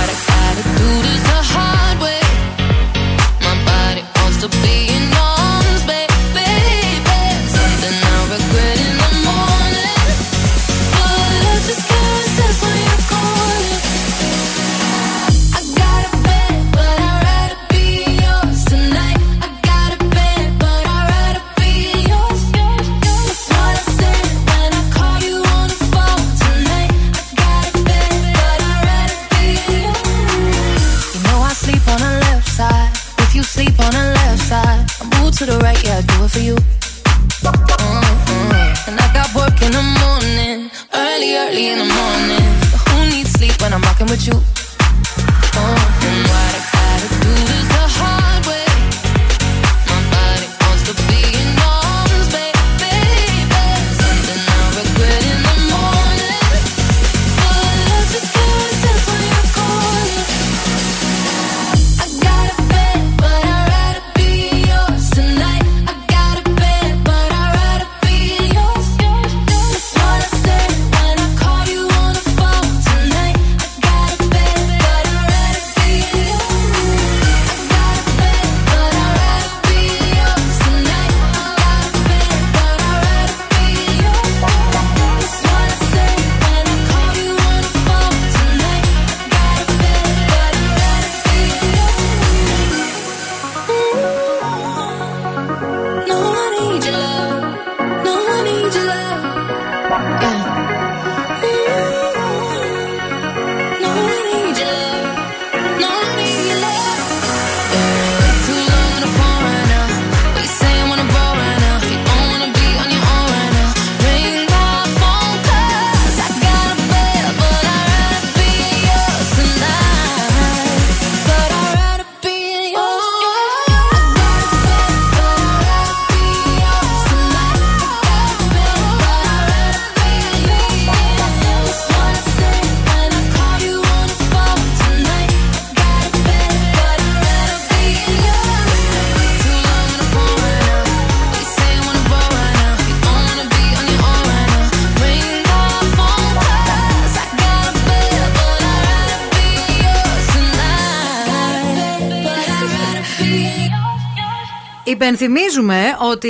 Υπενθυμίζουμε ότι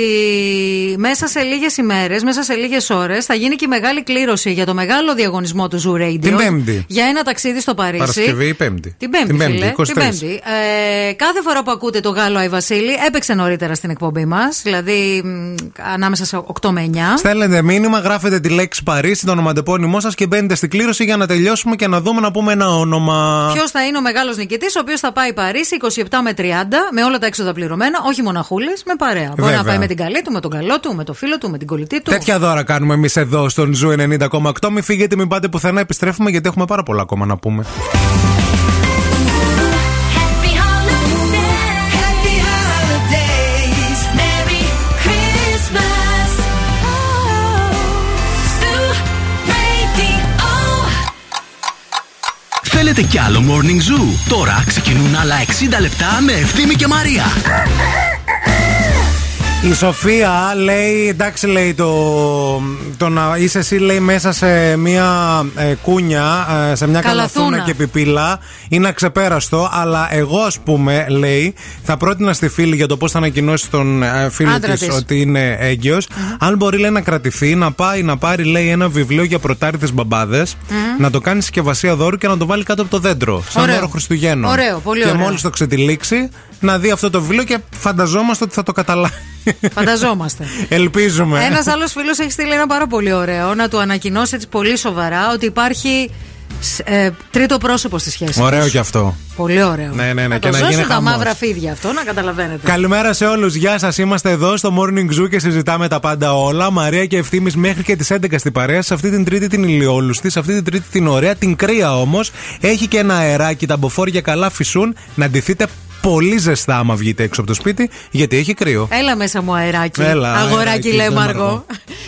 μέσα σε λίγες ημέρες, μέσα σε λίγες ώρες, θα γίνει και η μεγάλη κλήρωση για το μεγάλο διαγωνισμό του Zoo Radio. Την Πέμπτη. Για ένα ταξίδι στο Παρίσι. Παρασκευή ή Πέμπτη; Την Πέμπτη, Την φίλε. 23. Την Πέμπτη. Ε, κάθε φορά που ακούτε το Γάλλο Άι Βασίλη, έπαιξε νωρίτερα στην εκπομπή μας. Δηλαδή μ, ανάμεσα σε 8 με 9. Στέλνετε μήνυμα, γράφετε τη λέξη Παρίσι, το ονοματεπώνυμό σας και μπαίνετε στην κλήρωση για να τελειώσουμε και να δούμε να πούμε ένα όνομα. Ποιος θα είναι ο μεγάλος νικητής, ο οποίος θα πάει Παρίσι 27 με 30, με όλα τα έξοδα πληρωμένα, όχι μοναχούλε, με παρέα. Μπορεί Βέβαια. να πάει με την καλή του, με τον καλό του, με το φίλο του, με την κολλητή του. Τέτοια δώρα κάνουμε εμείς εδώ στον Zoo 90,8. Μην φύγετε, μην πάτε πουθενά. Επιστρέφουμε γιατί έχουμε πάρα πολλά ακόμα να πούμε. Happy holidays, Merry Christmas. Zoo Radio. Θέλετε κι άλλο Morning Zoo; Τώρα ξεκινούν άλλα 60 λεπτά με Ευθύμη και Μαρία. Η Σοφία λέει, εντάξει λέει το, το να είσαι εσύ λέει μέσα σε μια ε, κούνια, ε, σε μια Καλαθούνα. καλαθούνα και πιπίλα είναι αξεπέραστο, αλλά εγώ ας πούμε λέει θα πρότεινα στη φίλη για το πώς θα ανακοινώσει στον ε, φίλο Άντρα της, της. ότι είναι έγκυος, αν μπορεί λέει να κρατηθεί, να πάει να πάρει λέει ένα βιβλίο για προτάριδες μπαμπάδες, να το κάνει συσκευασία δώρου και να το βάλει κάτω από το δέντρο, σαν Ωραίο. δώρο Χριστουγέννων. Ωραίο, πολύ και ωραίο. μόλις το ξετυλίξει, να δει αυτό το βιβλίο και φανταζόμαστε ότι θα το καταλάβει. Φανταζόμαστε. Ελπίζουμε. Ένας άλλος φίλος έχει στείλει ένα πάρα πολύ ωραίο να του ανακοινώσει έτσι πολύ σοβαρά ότι υπάρχει σ- ε, τρίτο πρόσωπο στη σχέση. Ωραίο τους. κι αυτό. Πολύ ωραίο. Ναι, ναι, ναι, Να και το να ζώσουν γίνει τα χαμός. μαύρα φίδια αυτό, να καταλαβαίνετε. Καλημέρα σε όλους. Γεια σας. Είμαστε εδώ στο Morning Zoo και συζητάμε τα πάντα όλα. Μαρία και ευθύνη μέχρι και τις 11 στην παρέα. Σε αυτή την τρίτη την ηλιόλουστη, σε αυτή την τρίτη την ωραία, την κρύα όμως. Έχει και ένα αεράκι. Τα μποφόρια καλά φυσούν. Να ντυθείτε πολύ ζεστά άμα βγείτε έξω από το σπίτι, γιατί έχει κρύο. Έλα μέσα μου αεράκι. Έλα, Αγοράκι αεράκι, λέμαργο. λέμαργο.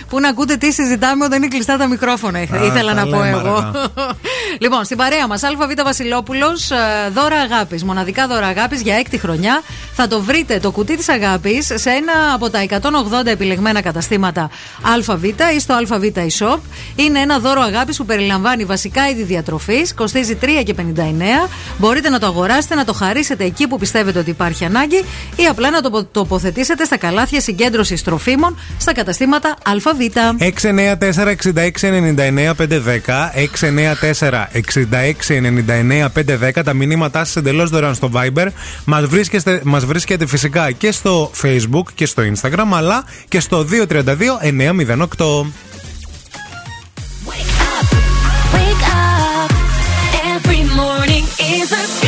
Πού να ακούτε τι συζητάμε όταν είναι κλειστά τα μικρόφωνα, ήθελα- Α, ήθελα τα να πω λέμαργα. εγώ. λοιπόν, στην παρέα μας, ΑΒ Βασιλόπουλος, δώρα αγάπης. Μοναδικά δώρα αγάπης για έκτη χρονιά. Θα το βρείτε το κουτί της αγάπης σε ένα από τα 180 επιλεγμένα καταστήματα ΑΒ ή στο ΑΒ eShop. Είναι ένα δώρο αγάπης που περιλαμβάνει βασικά είδη διατροφής, κοστίζει 3,59. Μπορείτε να το αγοράσετε, να το χαρίσετε εκεί που πιστεύετε ότι υπάρχει ανάγκη ή απλά να το τοποθετήσετε στα καλάθια συγκέντρωσης τροφίμων στα καταστήματα ΑΒ. 694-6699-510 τα μηνύματά σας εντελώς δωρεάν στο Viber. Μας βρίσκεστε, μας βρίσκεται φυσικά και στο Facebook και στο Instagram, αλλά και στο 232-908. Wake up. Every morning is a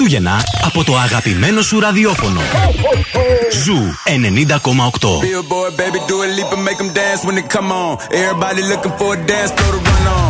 Χριστούγεννα από το αγαπημένο σου ραδιόφωνο. Ζου 90,8. Billboard, baby, do a leap and make them dance when they come on. Everybody looking for a dance floor to run on.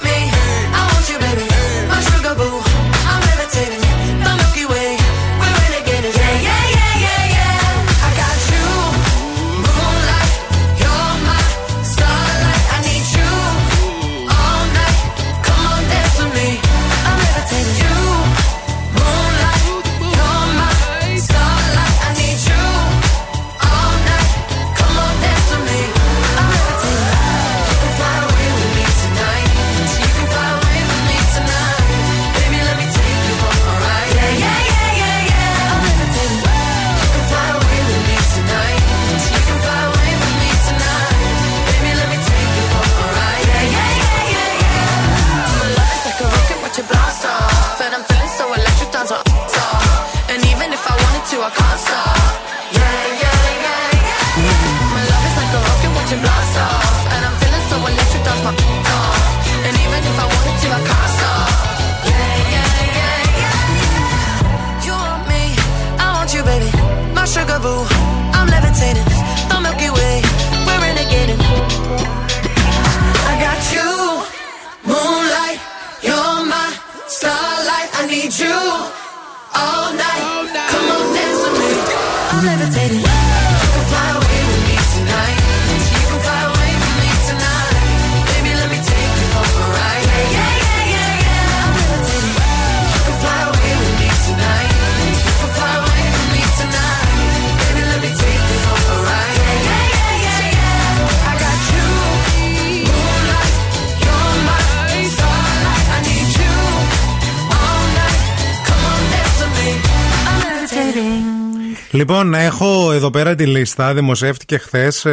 Λοιπόν, έχω εδώ πέρα τη λίστα, δημοσιεύτηκε χθες.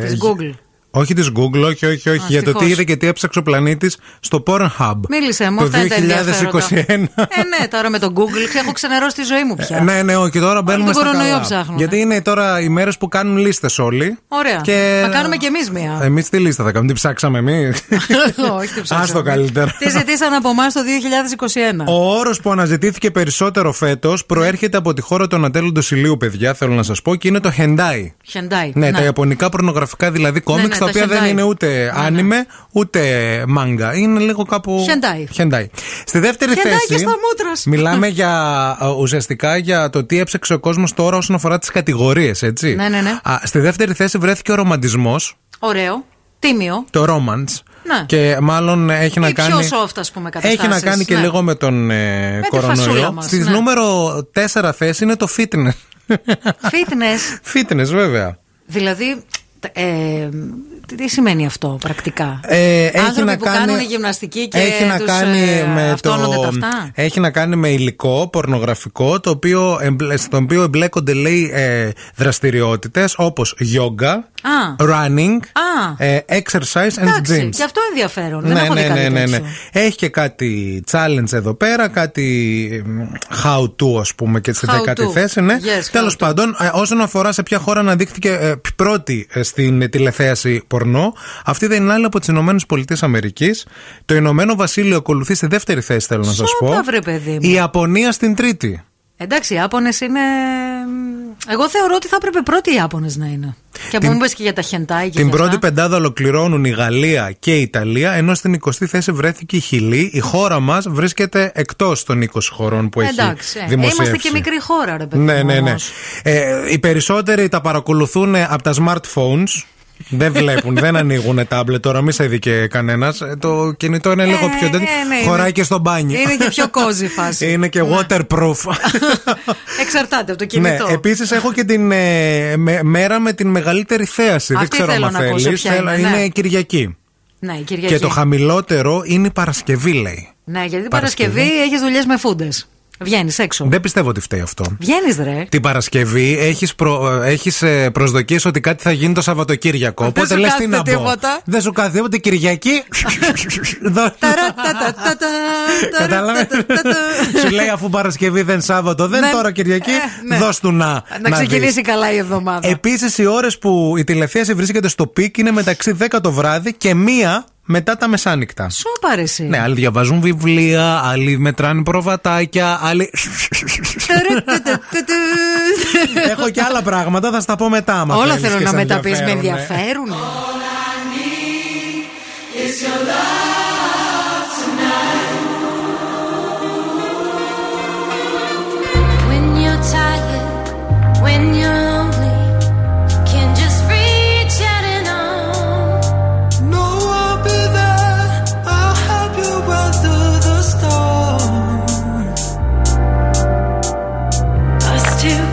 Της Google. Όχι της Google, όχι, όχι, όχι. για το τι ευτυχώς. είδε και τι έψαξε ο πλανήτης στο Pornhub. Μίλησε μου, Το αυτά είναι τα 2021. ενδιαφέροντα. Ε, ναι, τώρα με το Google έχω ξενερώσει τη ζωή μου πια. Ναι, ναι, όχι, τώρα μπαίνουμε τον στα κορονοϊό καλά. ψάχνουμε. Γιατί είναι τώρα οι μέρες που κάνουν λίστες όλοι. Ωραία. Και- Θα κάνουμε κι εμείς μία. Εμείς τι λίστα θα κάνουμε, τι ψάξαμε εμείς; Όχι, τι ψάξαμε. Άστο καλύτερα. Τι ζητήσαν από εμάς το 2021. Ο όρος που αναζητήθηκε περισσότερο φέτος προέρχεται από τη χώρα του ανατέλλοντο ηλίου, παιδιά, θέλω να σας πω, και είναι το Hentai. Χεντάι. Ναι, τα ιαπωνικά πορνογραφικά δηλαδή κόμιξ, ναι, τα τα οποία δεν hentai. είναι ούτε άνιμε, ούτε μάγκα. Είναι λίγο κάπου. Hentai. Hentai. Στη δεύτερη Hentai θέση. και στα μούτρας σου. Μιλάμε για ε, ουσιαστικά για το τι έψαξε ο κόσμος τώρα όσον αφορά τις κατηγορίες, έτσι. Ναι, ναι, ναι. Α, στη δεύτερη θέση βρέθηκε ο ρομαντισμός, Ωραίο. Τίμιο. το romance. Ναι. Και μάλλον έχει να Ή κάνει. πιο soft, ας πούμε, Έχει να καταστάσεις, κάνει και ναι. λίγο με τον ε, τη φασούλα κορονοϊό. μας, Στη ναι. νούμερο 4 θέση είναι το fitness. Fitness. fitness, βέβαια. Δηλαδή, ε, τι- τι σημαίνει αυτό πρακτικά; Ε, έχει Άνθρωποι να που κάνει- κάνουν γυμναστική και έχει να τους, κάνει ε, με αυτόνονται το, τα αυτά; Έχει να κάνει με υλικό πορνογραφικό το οποίο, εμπλε- στο οποίο εμπλέκονται λέει ε, δραστηριότητες όπως yoga, Α. running, Α. ε, exercise and Εντάξει, gyms. και αυτό ενδιαφέρον. Δεν Ναι, έχω δει ναι, κάτι ναι, ναι, ναι. τέτοιο. Έχει και κάτι challenge εδώ πέρα, κάτι ε, how to, ας πούμε, και στη How δεκάτη to. θέση. Ναι. Yes, Τέλος how πάντων, ε, όσον αφορά σε ποια χώρα αναδείχθηκε ε, πρώτη ε, στην ε, τηλεθέαση πορνό, αυτή δεν είναι άλλη από τις Ηνωμένες Πολιτείες Αμερικής. Το Ηνωμένο Βασίλειο ακολουθεί στη δεύτερη θέση, θέλω να σας πω. Σώπα, βρε, παιδί μου. Η Ιαπωνία στην τρίτη. Εντάξει, οι Ιάπωνες είναι. Εγώ θεωρώ ότι θα έπρεπε πρώτοι οι Ιάπωνες να είναι. Και Την- μου είπες και για τα χεντάι και Την για πρώτη αυτά. πεντάδα ολοκληρώνουν η Γαλλία και η Ιταλία, ενώ στην 20η θέση βρέθηκε η Χιλή. Η χώρα μας βρίσκεται εκτός των 20 χωρών που έχει Εντάξει, ε, δημοσιεύσει. είμαστε και μικρή χώρα, ρε παιδί. Ναι, μου, ναι, ναι. όμως. Ε, οι περισσότεροι τα παρακολουθούν από τα smartphones. Δεν βλέπουν, δεν ανοίγουν τάμπλετ τώρα, μη σε ειδικέ κανένας. Το κινητό είναι λίγο πιο τέτοιο. ναι, ναι. Χωράει και στο μπάνιο. Είναι και πιο cozy φάση. Είναι και waterproof. Εξαρτάται από το ναι, κινητό. επίσης έχω και την ε, με- μέρα με την μεγαλύτερη θέαση. Αυτή δεν ξέρω θέλω αν να ακούσω θέλεις. ποια είναι, ναι. Κυριακή. Ναι, η Κυριακή. Και το χαμηλότερο είναι η Παρασκευή, λέει. Ναι, γιατί την Παρασκευή. Παρασκευή έχεις δουλειές με φούντες. Βγαίνεις έξω. Δεν πιστεύω ότι φταίει αυτό. Βγαίνεις, ρε. Την Παρασκευή έχεις προ, έχεις, ε, προσδοκίες ότι κάτι θα γίνει το Σαββατοκύριακο. Δεν Οπότε σου λες τι κάθεται να πω. τίποτα. Δεν σου κάθεται τίποτα. Κυριακή. Δω- Κατάλαβε. Σου λέει αφού Παρασκευή δεν Σάββατο, δεν Ναι. τώρα Κυριακή. ναι. Δώσ' του να. Να ξεκινήσει καλά η εβδομάδα. Επίσης, οι ώρες που η τηλεθέαση βρίσκεται στο peak είναι μεταξύ 10 το βράδυ και 1 μετά τα μεσάνυχτα. Σόπα, ρε, εσύ. Ναι, άλλοι διαβάζουν βιβλία, άλλοι μετράνε προβατάκια, άλλοι. Έχω και άλλα πράγματα, θα στα πω μετά. άμα Όλα θέλεις θέλω και να μου τα πεις, με ενδιαφέρουνε. ενδιαφέρουν. It's your love tonight. When you're tired, when you're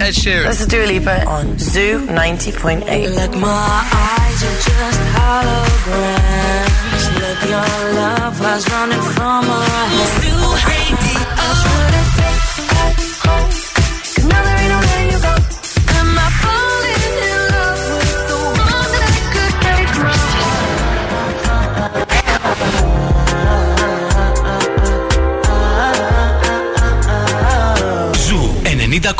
Ed Sheeran. This is Dua Lipa on Zoo 90.8. Like my eyes are just holograms. Look, your love was running from our heads.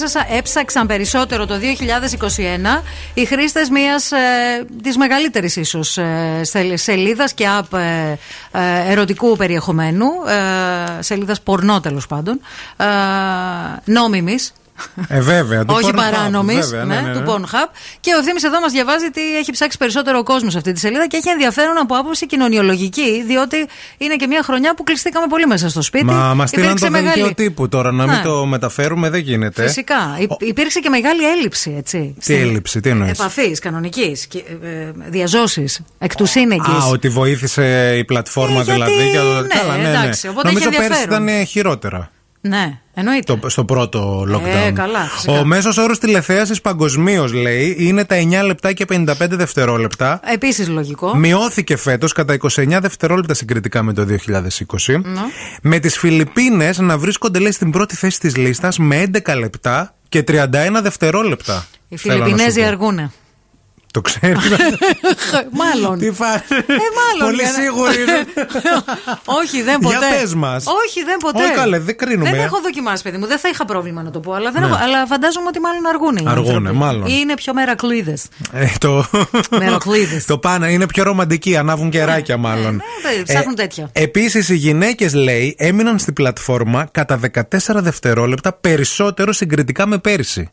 Έψασα, έψαξαν περισσότερο το 2021 οι χρήστες μιας ε, της μεγαλύτερης ίσως ε, σελίδας και app ε, ε, ερωτικού περιεχομένου. Ε, σελίδας πορνό τέλος πάντων. Ε, νόμιμης Ε, βέβαια. του όχι Pornhub, παράνομης, βέβαια, ναι, ναι, ναι, ναι. του Pornhub. Και ο Θήμης εδώ μας διαβάζει τι έχει ψάξει περισσότερο ο κόσμος σε αυτή τη σελίδα και έχει ενδιαφέρον από άποψη κοινωνιολογική, διότι είναι και μια χρονιά που κλειστήκαμε πολύ μέσα στο σπίτι. Μα μας στείλαν Υπήρξε το δελτίο μεγάλη- τύπου τώρα. Να Ναι. μην το μεταφέρουμε δεν γίνεται. Φυσικά. Υ- Υπήρξε και μεγάλη έλλειψη, έτσι. Τι έλλειψη, τι εννοείς; Επαφής κανονικής. Διαζώσεις εκ του σύνεγγυς. Α, ότι βοήθησε η πλατφόρμα Ε, γιατί- δηλαδή. για το- ναι, Καλά, ναι, ναι. εντάξει, οπότε Νομίζω έχει πέρσι ενδιαφέρον. ήταν χειρότερα. Ναι, εννοείται. Το, στο πρώτο lockdown. Ε, καλά, φυσικά. Ο μέσος όρος τηλεθέασης παγκοσμίως, λέει, είναι τα 9 λεπτά και 55 δευτερόλεπτα. Επίσης λογικό. Μειώθηκε φέτος κατά 29 δευτερόλεπτα συγκριτικά με το 2020. Ναι. Με τις Φιλιππίνες να βρίσκονται, λέει, στην πρώτη θέση της λίστας με 11 λεπτά και 31 δευτερόλεπτα. Οι Θέλω να σου Φιλιππινέζοι πω. αργούνε. Το ξέρει. Μάλλον. Τι φα... Ε, μάλλον. Πολύ για να- σίγουρη είναι. Όχι, δεν ποτέ. Για πες μας. Όχι, δεν ποτέ. Όχι, καλέ, δεν κρίνουμε. Δεν έχω δοκιμάσει, παιδί μου. Δεν θα είχα πρόβλημα να το πω. Αλλά, δεν Ναι. έχω, αλλά φαντάζομαι ότι μάλλον αργούνε. οι Αργούνε, άνθρωποι. μάλλον. Ή είναι πιο μερακλείδες. Ε, το... Μεροκλείδες. το πάνε, είναι πιο ρομαντικοί, ανάβουν κεράκια μάλλον. Ε, Ψάχνουν τέτοια. Επίσης, οι γυναίκες, λέει, έμειναν στην πλατφόρμα κατά 14 δευτερόλεπτα περισσότερο συγκριτικά με πέρυσι.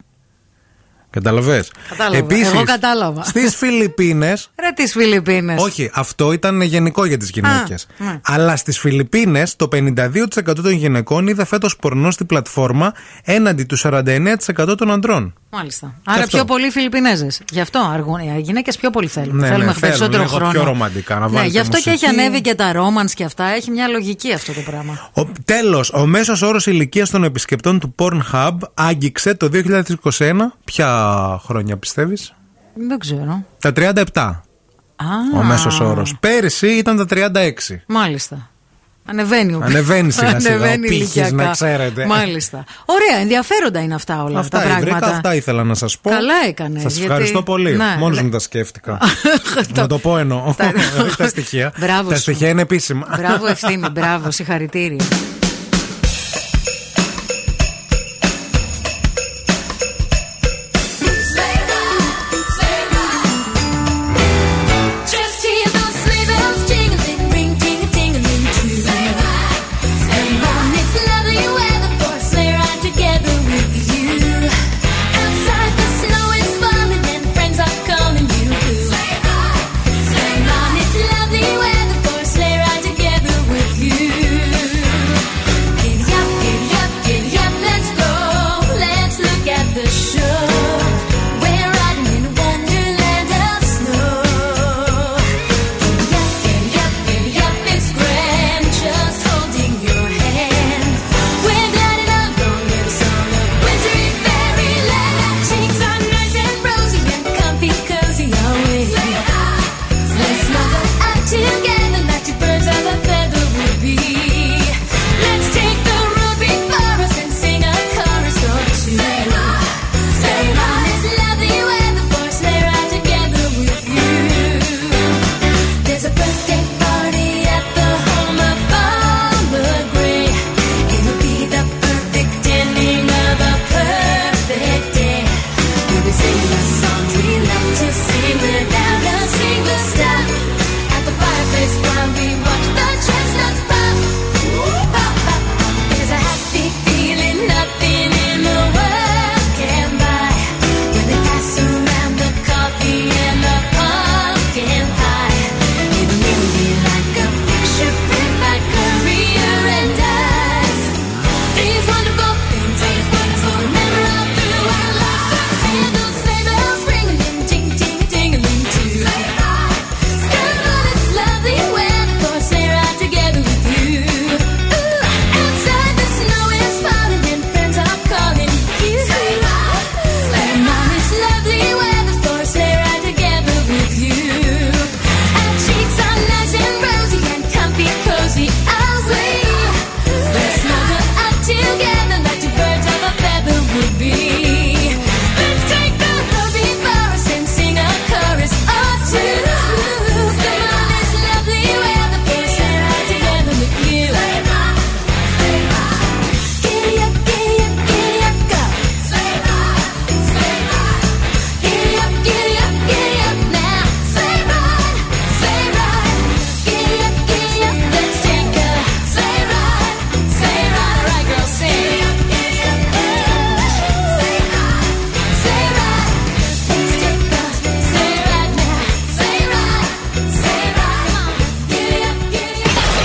Καταλαβέ. Κατάλαβα. Εγώ κατάλαβα. Στις Φιλιππίνε. Ρε τις Φιλιππίνες. Όχι, αυτό ήταν γενικό για τις γυναίκες. Α, ναι. Αλλά στις Φιλιππίνες το 52% των γυναικών είδε φέτος πορνό στην πλατφόρμα έναντι του 49% των αντρών. Μάλιστα. Άρα αυτό. πιο πολλοί Φιλιππινέζες. Γι' αυτό αργούν. Οι γυναίκες πιο πολύ θέλουν. Ναι, Θέλουμε ναι, περισσότερο θέλουν λίγο χρόνο. πιο ρομαντικά, να ναι, βάλετε γι' αυτό και έχει μουσική. ανέβει και τα ρόμαντ και αυτά. Έχει μια λογική αυτό το πράγμα. Ο, τέλος, ο μέσος όρος ηλικίας των επισκεπτών του Pornhub άγγιξε το 2021. Ποια χρόνια πιστεύεις; Δεν ξέρω. Τα 37. Α, Ο μέσος όρος. Πέρυσι ήταν τα 36. Μάλιστα. Ανεβαίνει ο Ανεβαίνει σιγά σιγά ο Ανεβαίνει πύχης, ηλικιακά. να ξέρετε. Μάλιστα. Ωραία, ενδιαφέροντα είναι αυτά όλα Αυτά τα πράγματα. βρήκα, αυτά ήθελα να σας πω. Καλά έκανες, Σας γιατί- ευχαριστώ πολύ. Ναι, Μόνος λέ- μου τα σκέφτηκα. να το πω εννοώ. Τα- Όχι τα στοιχεία. Μπράβο τα σου. στοιχεία είναι επίσημα. Μπράβο, ευθύνη, μπράβο, συγχαρητήρια.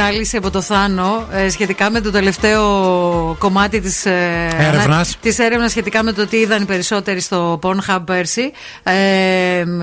Ανάλυση από το Θάνο ε, σχετικά με το τελευταίο κομμάτι της, ε, Έρευνας. ανα- της έρευνας σχετικά με το τι είδαν οι περισσότεροι στο Pornhub πέρσι ε,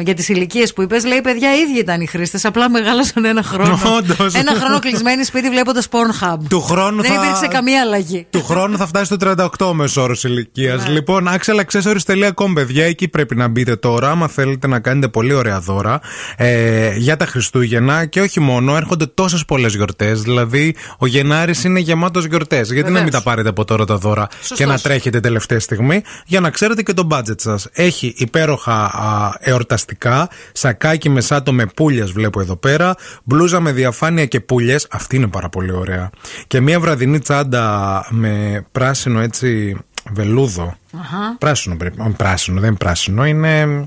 για τις ηλικίες που είπες λέει παιδιά οι ίδιοι ήταν οι χρήστες απλά μεγάλωσαν ένα χρόνο Όντως. ένα χρόνο κλεισμένοι σπίτι βλέποντας Pornhub Του χρόνου δεν θα- υπήρξε καμία αλλαγή Του χρόνου θα φτάσει στο 38 ο μέσο όρος ηλικίας. Ναι. Λοιπόν, axelaccessories.com, παιδιά, εκεί πρέπει να μπείτε τώρα. Άμα θέλετε να κάνετε πολύ ωραία δώρα ε, για τα Χριστούγεννα και όχι μόνο, έρχονται τόσες πολλές γιορτές. Δηλαδή, ο Γενάρης είναι γεμάτος γιορτές. Γιατί να Βεβαίως. μην τα πάρετε από τώρα τα δώρα Σωστός. και να τρέχετε τελευταία στιγμή, για να ξέρετε και το budget σας. Έχει υπέροχα α, εορταστικά, σακάκι με σάτο με πουλιες, βλέπω εδώ πέρα, μπλούζα με διαφάνεια και πουλιες. Αυτή είναι πάρα πολύ ωραία. Και μια βραδινή τσάντα με πράσινο έτσι βελούδο. Αχα. Πράσινο πρέπει. όχι, Πράσινο, δεν είναι πράσινο, είναι.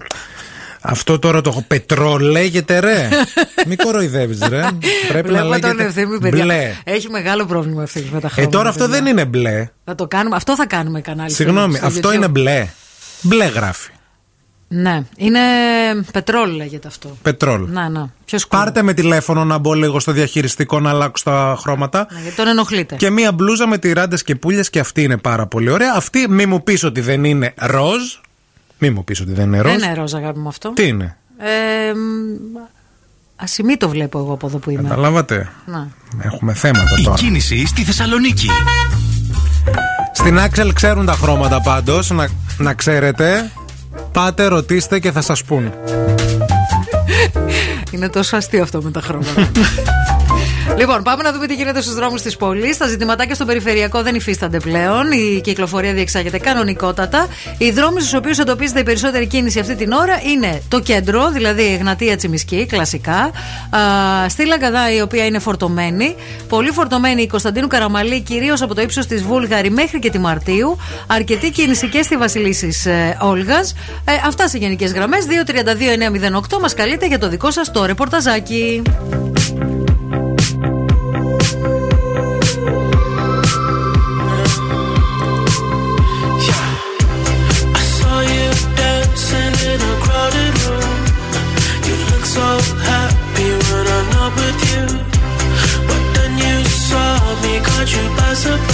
Αυτό τώρα το πετρό λέγεται ρε. Μην κοροϊδεύεις, ρε. Πρέπει να Βλέπω τον λέγεται ευθύνη παιδιά μπλε. έχει μεγάλο πρόβλημα ευθύνης με τα Ε, χρώματα τώρα αυτό παιδιά. δεν είναι μπλε. θα το κάνουμε, αυτό θα κάνουμε κανάλι Συγγνώμη, στο αυτό YouTube. είναι μπλε. Μπλε γράφει. Ναι, είναι πετρόλ λέγεται αυτό. Πετρόλ. Να, να. Πιο σκούρο. Πάρτε με τηλέφωνο να μπω λίγο στο διαχειριστικό να αλλάξω τα χρώματα. Ναι, γιατί τον ενοχλείτε. Και μία μπλούζα με τυράντες και πουλιες και αυτή είναι πάρα πολύ ωραία. Αυτή μη μου πεις ότι δεν είναι ροζ. Μη μου πεις ότι δεν είναι ροζ. Δεν είναι ροζ, αγάπη μου αυτό. Τι είναι; Ε, ασημή το βλέπω εγώ από εδώ που είμαι. Καταλάβατε; Να. Έχουμε θέματα Η τώρα. κίνηση στη Θεσσαλονίκη. Στην Άξελ ξέρουν τα χρώματα πάντως. Να, να ξέρετε. Πάτε, ρωτήστε και θα σας πούν. Είναι τόσο αστείο αυτό με τα χρώματα. Λοιπόν, πάμε να δούμε τι γίνεται στους δρόμους της πόλης. Τα ζητηματάκια στον περιφερειακό δεν υφίστανται πλέον. Η κυκλοφορία διεξάγεται κανονικότατα. Οι δρόμοι στους οποίους εντοπίζεται η περισσότερη κίνηση αυτή την ώρα είναι το κέντρο, δηλαδή η Εγνατία Τσιμισκή, κλασικά. Α, στη Λαγκαδά, η οποία είναι φορτωμένη. Πολύ φορτωμένη η Κωνσταντίνου Καραμαλή, κυρίως από το ύψος της Βούλγαρη μέχρι και τη Μαρτίου. Αρκετή κίνηση και στη Βασιλίσης ε, Όλγας. Ε, αυτά σε γενικές γραμμές. 232-908 μας καλείτε για το δικό σας το ρεπορταζάκι. You by surprise.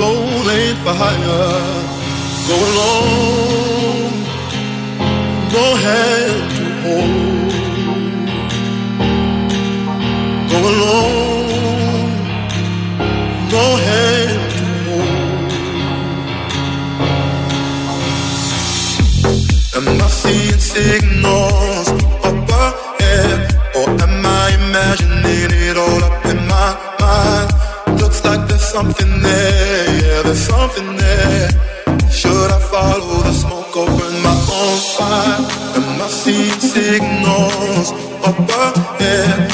Soul ain't for hire. Go alone, go hand to hold. Go alone, no hand to hold. Am I seeing something there, yeah, there's something there. Should I follow the smoke or burn my own fire? Am I seeing signals up ahead,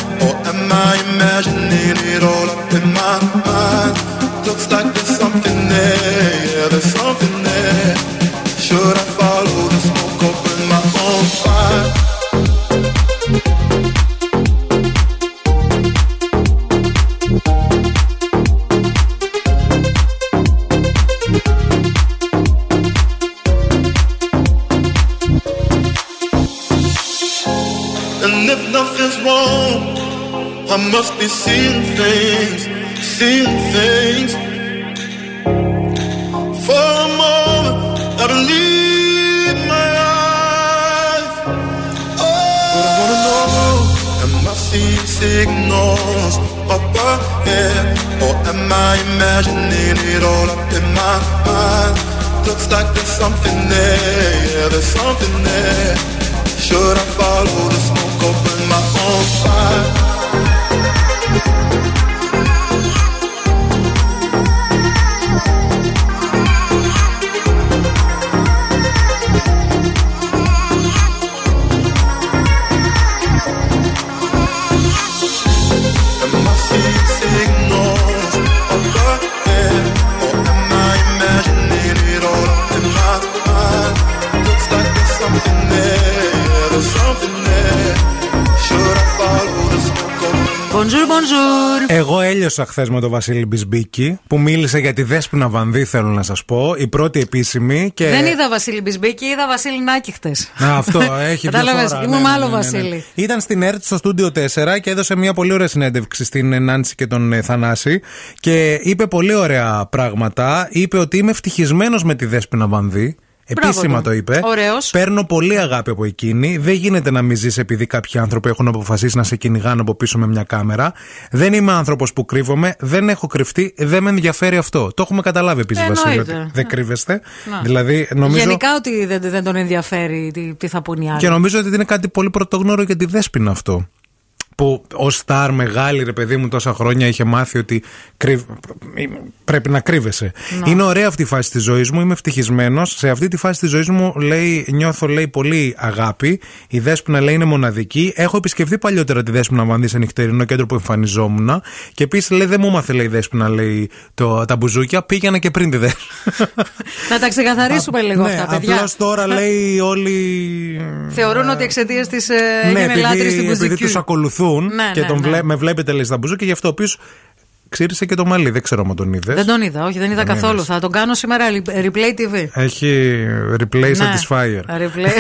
Εγώ έλειωσα χθες με τον Βασίλη Μπισμπίκη που μίλησε για τη Δέσποινα Βανδύ, θέλω να σας πω. Η πρώτη επίσημη. Και... Δεν είδα Βασίλη Μπισμπίκη, είδα Βασίλη Νάκη χτε. Α, αυτό έχει δύο Κατάλαβες. φορά. Ήμουν Ναι, με ναι, άλλο ναι, ναι, ναι. Βασίλη. Ήταν στην ΕΡΤ στο στούντιο 4 και έδωσε μια πολύ ωραία συνέντευξη στην Νάντσι και τον ε, Θανάση. Και είπε πολύ ωραία πράγματα. Είπε ότι είμαι ευτυχισμένος με τη Δέσποινα Βανδύ. Μπράβο Επίσημα του. το είπε. Ωραίος. Παίρνω πολύ αγάπη από εκείνη. Δεν γίνεται να μην ζεις επειδή κάποιοι άνθρωποι έχουν αποφασίσει να σε κυνηγάνε από πίσω με μια κάμερα. Δεν είμαι άνθρωπος που κρύβομαι. Δεν έχω κρυφτεί. Δεν με ενδιαφέρει αυτό. Το έχουμε καταλάβει επίσης, Βασίλη. Εννοείται. Ότι δεν κρύβεστε. Να. Δηλαδή, νομίζω. Γενικά ότι δεν, δεν τον ενδιαφέρει τι, τι θα πούν οι άλλοι. Και νομίζω ότι είναι κάτι πολύ πρωτόγνωρο για τη Δέσποινα αυτό. Που ως στάρ μεγάλη ρε παιδί μου τόσα χρόνια είχε μάθει ότι κρύβ- πρέπει να κρύβεσαι. Να. Είναι ωραία αυτή η φάση της ζωής μου, είμαι ευτυχισμένος. Σε αυτή τη φάση της ζωής μου λέει, νιώθω λέει, πολύ αγάπη. Η Δέσποινα λέει είναι μοναδική. Έχω επισκεφθεί παλιότερα τη Δέσποινα Βανδύ σε νυχτερινό κέντρο που εμφανιζόμουν. Και επίσης λέει δεν μου έμαθε λέει η Δέσποινα λέει, το, τα μπουζούκια. Πήγαινα και πριν τη Δέσποινα. Να τα ξεκαθαρίσουμε λίγο ναι, αυτά, παιδιά. Απλώς τώρα λέει όλοι. Θεωρούν ότι εξαιτίας της ε, Ναι, έγινε λάτρης στην επειδή, επειδή μουσική. τους ακολουθούν Ναι, και ναι, τον ναι. βλέ- με βλέπετε λέει στα μπουζούκια και γι' αυτό ο οποίος ξύρισε και το μαλλί. Δεν ξέρω αν τον είδες. Δεν τον είδα, όχι, δεν είδα Δεν καθόλου. είδες. Θα τον κάνω σήμερα re- replay TV. Έχει replay Ναι. satisfier. Replay.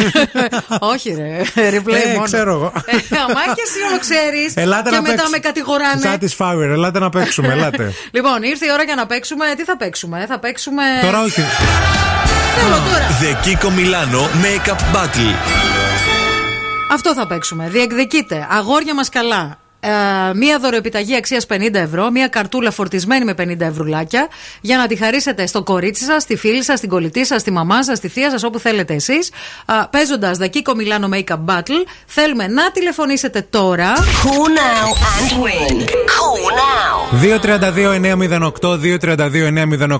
όχι, ρε. Replay Ε, μόνο. ξέρω εγώ. Ε, Αμά και εσύ όλο ξέρεις. Ελάτε και να μετά παίξουμε. με κατηγοράνε. Satisfier, ελάτε να παίξουμε, ελάτε. Λοιπόν, ήρθε η ώρα για να παίξουμε. Τι θα παίξουμε, θα παίξουμε. Τώρα όχι. Θέλω τώρα. The Kiko Milano Makeup Battle. Αυτό θα παίξουμε. Διεκδικείτε. Αγόρια μας καλά. Ε, μία δωροεπιταγή αξίας 50 ευρώ, μία καρτούλα φορτισμένη με 50 ευρουλάκια για να τη χαρίσετε στο κορίτσι σας, στη φίλη σας, στην κολλητή σας, στη μαμά σας, στη θεία σας, όπου θέλετε εσείς. Παίζοντας The Kiko Milano Makeup Battle, θέλουμε να τηλεφωνήσετε τώρα. Call now and win. Call now. 232-908,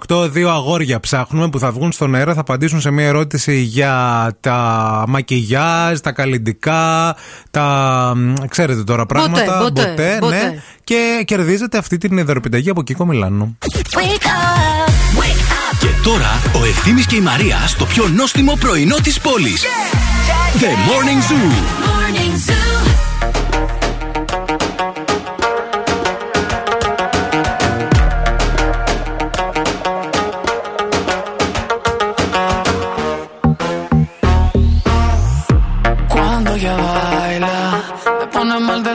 232-908, δύο αγόρια ψάχνουμε που θα βγουν στον αέρα, θα απαντήσουν σε μια ερώτηση για τα μακιγιάζ, τα καλλιντικά, τα. μ, ξέρετε τώρα πράγματα. Μποτέ, μποτέ. ναι. Και κερδίζετε αυτή την δωρεπιταγή από Κίκο Μιλάνο. Wake up. Wake up. Και τώρα ο Ευθύμης και η Μαρία στο πιο νόστιμο πρωινό της πόλης. The Morning Zoo. Morning Zoo.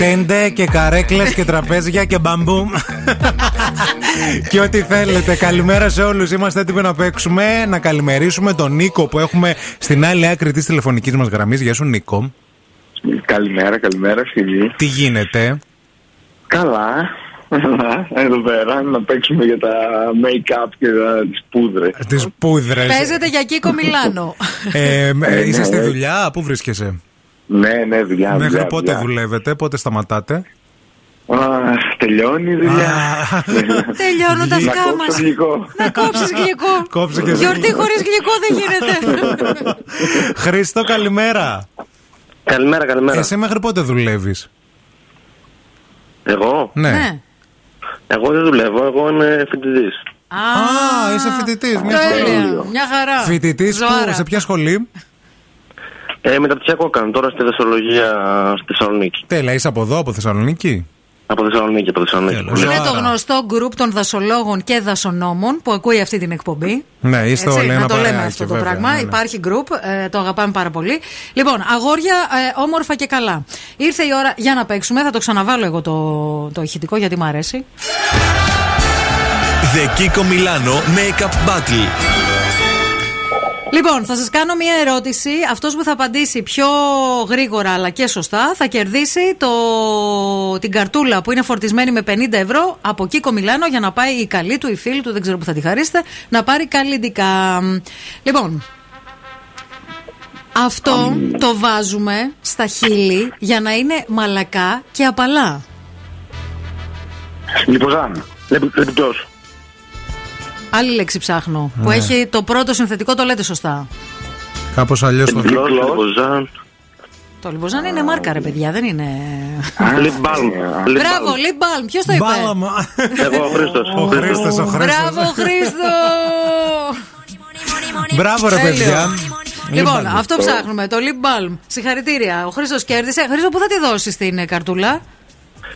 Τέντε. Και τέντε και καρέκλες και τραπέζια και μπαμπούμ. και ό,τι θέλετε. Καλημέρα σε όλους. Είμαστε έτοιμοι να παίξουμε. Να καλημερίσουμε τον Νίκο που έχουμε στην άλλη άκρη της τηλεφωνικής μας γραμμής. Γεια σου, Νίκο. Καλημέρα, καλημέρα φίλοι. Τι γίνεται; Καλά. Καλά, Εδώ πέρα να παίξουμε για τα make-up και τα, τις πούδρες. Τις πούδρες. Παίζετε για Κίκο Μιλάνο. Ε, ε, ναι, είσαι στη ναι. δουλειά, πού βρίσκεσαι; Ναι, ναι, δουλειά. Μέχρι δουλειά, πότε δουλειά. δουλεύετε, πότε σταματάτε; Α, τελειώνει η δουλειά. Τελειώνουν τα Να σκάμα. κόψω γλυκό. Να κόψεις γλυκό. Κόψε και εσύ. Γιορτή χωρίς γλυκό δεν γίνεται. Χρήστο, καλημέρα. Καλημέρα, καλημέρα. Εσύ μέχρι πότε δουλεύεις; Εγώ; Ναι. Εγώ δεν δουλεύω, εγώ είμαι φοιτητής. Α, είσαι φοιτητής. Τέλεια. Μια χαρά. Φοιτητής Ζωάρα. σε ποια σχολή; Ε, μεταπτυχιακό κάνω τώρα στη Δεσσολογία στη Θεσσαλονίκη. Τέλεια, είσαι από εδώ, από Θεσσαλονίκη; Από Θεσσαλονίκη, από Θεσσαλονίκη. Είναι το γνωστό γκρουπ των δασολόγων και δασονόμων που ακούει αυτή την εκπομπή. Ναι, είστε Έτσι, όλοι να ένα το λέμε παρεάκι, αυτό το βέβαια, πράγμα. ναι, ναι. Υπάρχει γκρουπ, ε, το αγαπάμε πάρα πολύ. Λοιπόν, αγόρια ε, όμορφα και καλά. Ήρθε η ώρα για να παίξουμε. Θα το ξαναβάλω εγώ το, το ηχητικό γιατί μου αρέσει. The Kiko Milano Makeup Battle. Λοιπόν, θα σας κάνω μία ερώτηση. Αυτός που θα απαντήσει πιο γρήγορα αλλά και σωστά θα κερδίσει το... την καρτούλα που είναι φορτισμένη με 50 ευρώ από Κίκο Μιλάνο για να πάει η καλή του, η φίλη του, δεν ξέρω που θα τη χαρίσετε, να πάρει καλλιντικά. Λοιπόν, αυτό το βάζουμε στα χείλη για να είναι μαλακά και απαλά. Λιποζάν. Λεπτός. Άλλη λέξη ψάχνω. Που Ναι. έχει το πρώτο συνθετικό, το λέτε σωστά. Κάπως αλλιώς το Λιποζάν. Το λιποζάν είναι μάρκα, ρε παιδιά, δεν είναι. Lip balm. Μπράβο, lip balm. Ποιος το είπε; Εγώ, ο Χρήστος. Ο Χρήστος, ο Χρήστος. Μπράβο, Χρήστο. Μπράβο, ρε Τέλειο. παιδιά. Λοιπόν, Lip balm. αυτό ψάχνουμε. Το lip balm. Συγχαρητήρια. Ο Χρήστος κέρδισε. Χρήστο, πού θα τη δώσεις την ε, καρτούλα;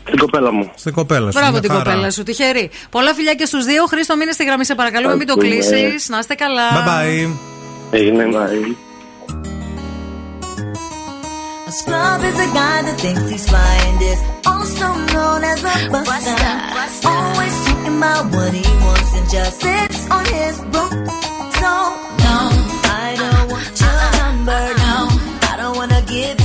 Στην κοπέλα μου. Στην κοπέλα σου. Μπράβο μια την χαρά. κοπέλα σου. Τυχερή. Πολλά φιλιά και στου δύο. Χρήστο, μείνε στη γραμμή, σε παρακαλούμε, μην το Ευχαριστούμε. κλείσει. Να είστε καλά. Bye bye. Έγινε, bye. A scrub is a guy that thinks he's flying this, also known as a buster. Always talking about what he wants and just sits on his broom. So no, I don't want your number. No, I don't wanna give